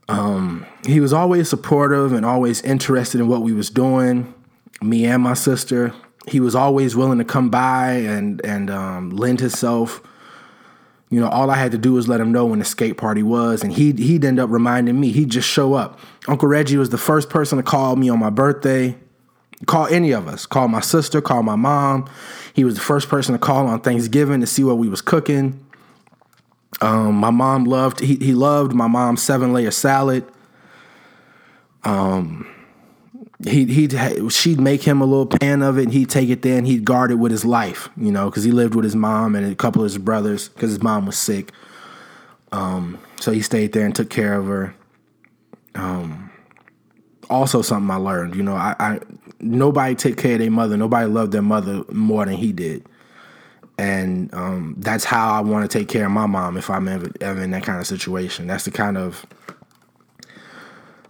[SPEAKER 1] Um, he was always supportive and always interested in what we was doing, me and my sister. He was always willing to come by and and um, lend himself. You know, all I had to do was let him know when the skate party was, and he'd he'd end up reminding me. He'd just show up. Uncle Reggie was the first person to call me on my birthday. Call any of us. Call my sister. Call my mom. He was the first person to call on Thanksgiving to see what we was cooking. Um, my mom loved he, he loved my mom's seven layer salad. Um, he he she'd make him a little pan of it, and he'd take it there and he'd guard it with his life, you know, because he lived with his mom and a couple of his brothers because his mom was sick. Um, so he stayed there and took care of her. Um, also something I learned, you know, I, I nobody take care of their mother, nobody loved their mother more than he did, and um, that's how I want to take care of my mom if I'm ever, ever in that kind of situation. That's the kind of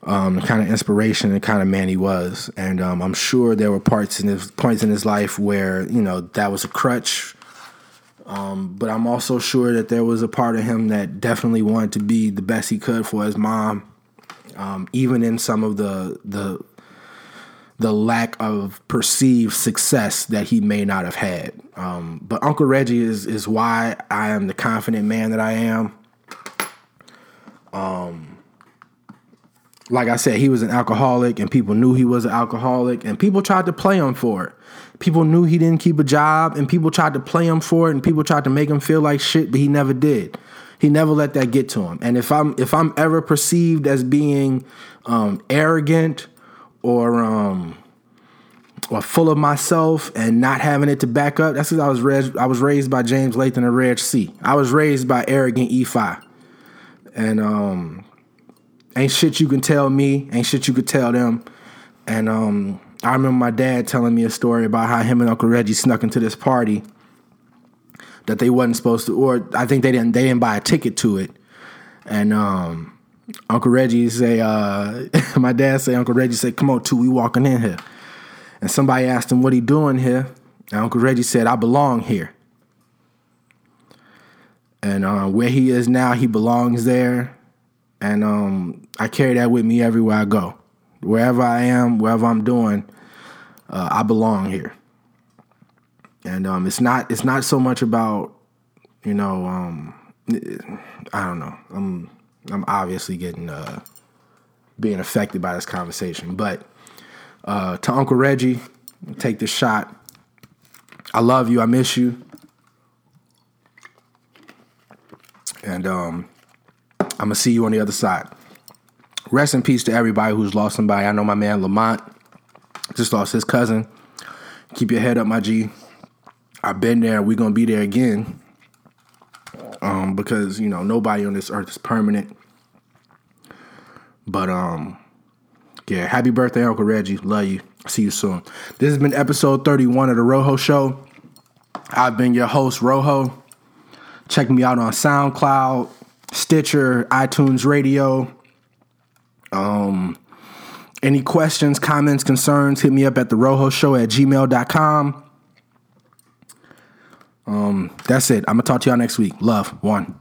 [SPEAKER 1] um, the kind of inspiration and kind of man he was. And um, I'm sure there were parts in his points in his life where you know that was a crutch. Um, but I'm also sure that there was a part of him that definitely wanted to be the best he could for his mom, um, even in some of the the the lack of perceived success that he may not have had. Um, but Uncle Reggie is is why I am the confident man that I am. Um, like I said, he was an alcoholic, and people knew he was an alcoholic, and people tried to play him for it. People knew he didn't keep a job, and people tried to play him for it, and people tried to make him feel like shit, but he never did. He never let that get to him. And if I'm if I'm ever perceived as being um, arrogant or um, or full of myself and not having it to back up, that's because I was raised. I was raised by James Latham and Reg C. I was raised by arrogant E5, and um, ain't shit you can tell me, ain't shit you could tell them. And um, I remember my dad telling me a story about how him and Uncle Reggie snuck into this party that they wasn't supposed to, or I think they didn't they didn't buy a ticket to it. And um, Uncle Reggie say, uh, [LAUGHS] my dad say, Uncle Reggie said, "Come on, two, we walking in here." And somebody asked him what he doing here, and Uncle Reggie said, "I belong here." And uh, where he is now, he belongs there and um, I carry that with me everywhere I go. Wherever I am, wherever I'm doing, uh, I belong here. And um, it's not it's not so much about you know um, I don't know I'm I'm obviously getting uh, being affected by this conversation, but uh, to Uncle Reggie, take this shot. I love you. I miss you. And um, I'm gonna see you on the other side. Rest in peace to everybody who's lost somebody. I know my man Lamont just lost his cousin. Keep your head up, my G. I've been there. We're gonna be there again. Um, because you know nobody on this earth is permanent. But um, yeah, happy birthday, Uncle Reggie. Love you. See you soon. This has been episode 31 of the Rojo Show. I've been your host, Rojo. Check me out on SoundCloud, Stitcher, iTunes Radio. Um, any questions, comments, concerns, hit me up at the Rojo Show at gmail.com. Um, that's it. I'm gonna talk to y'all next week. Love one.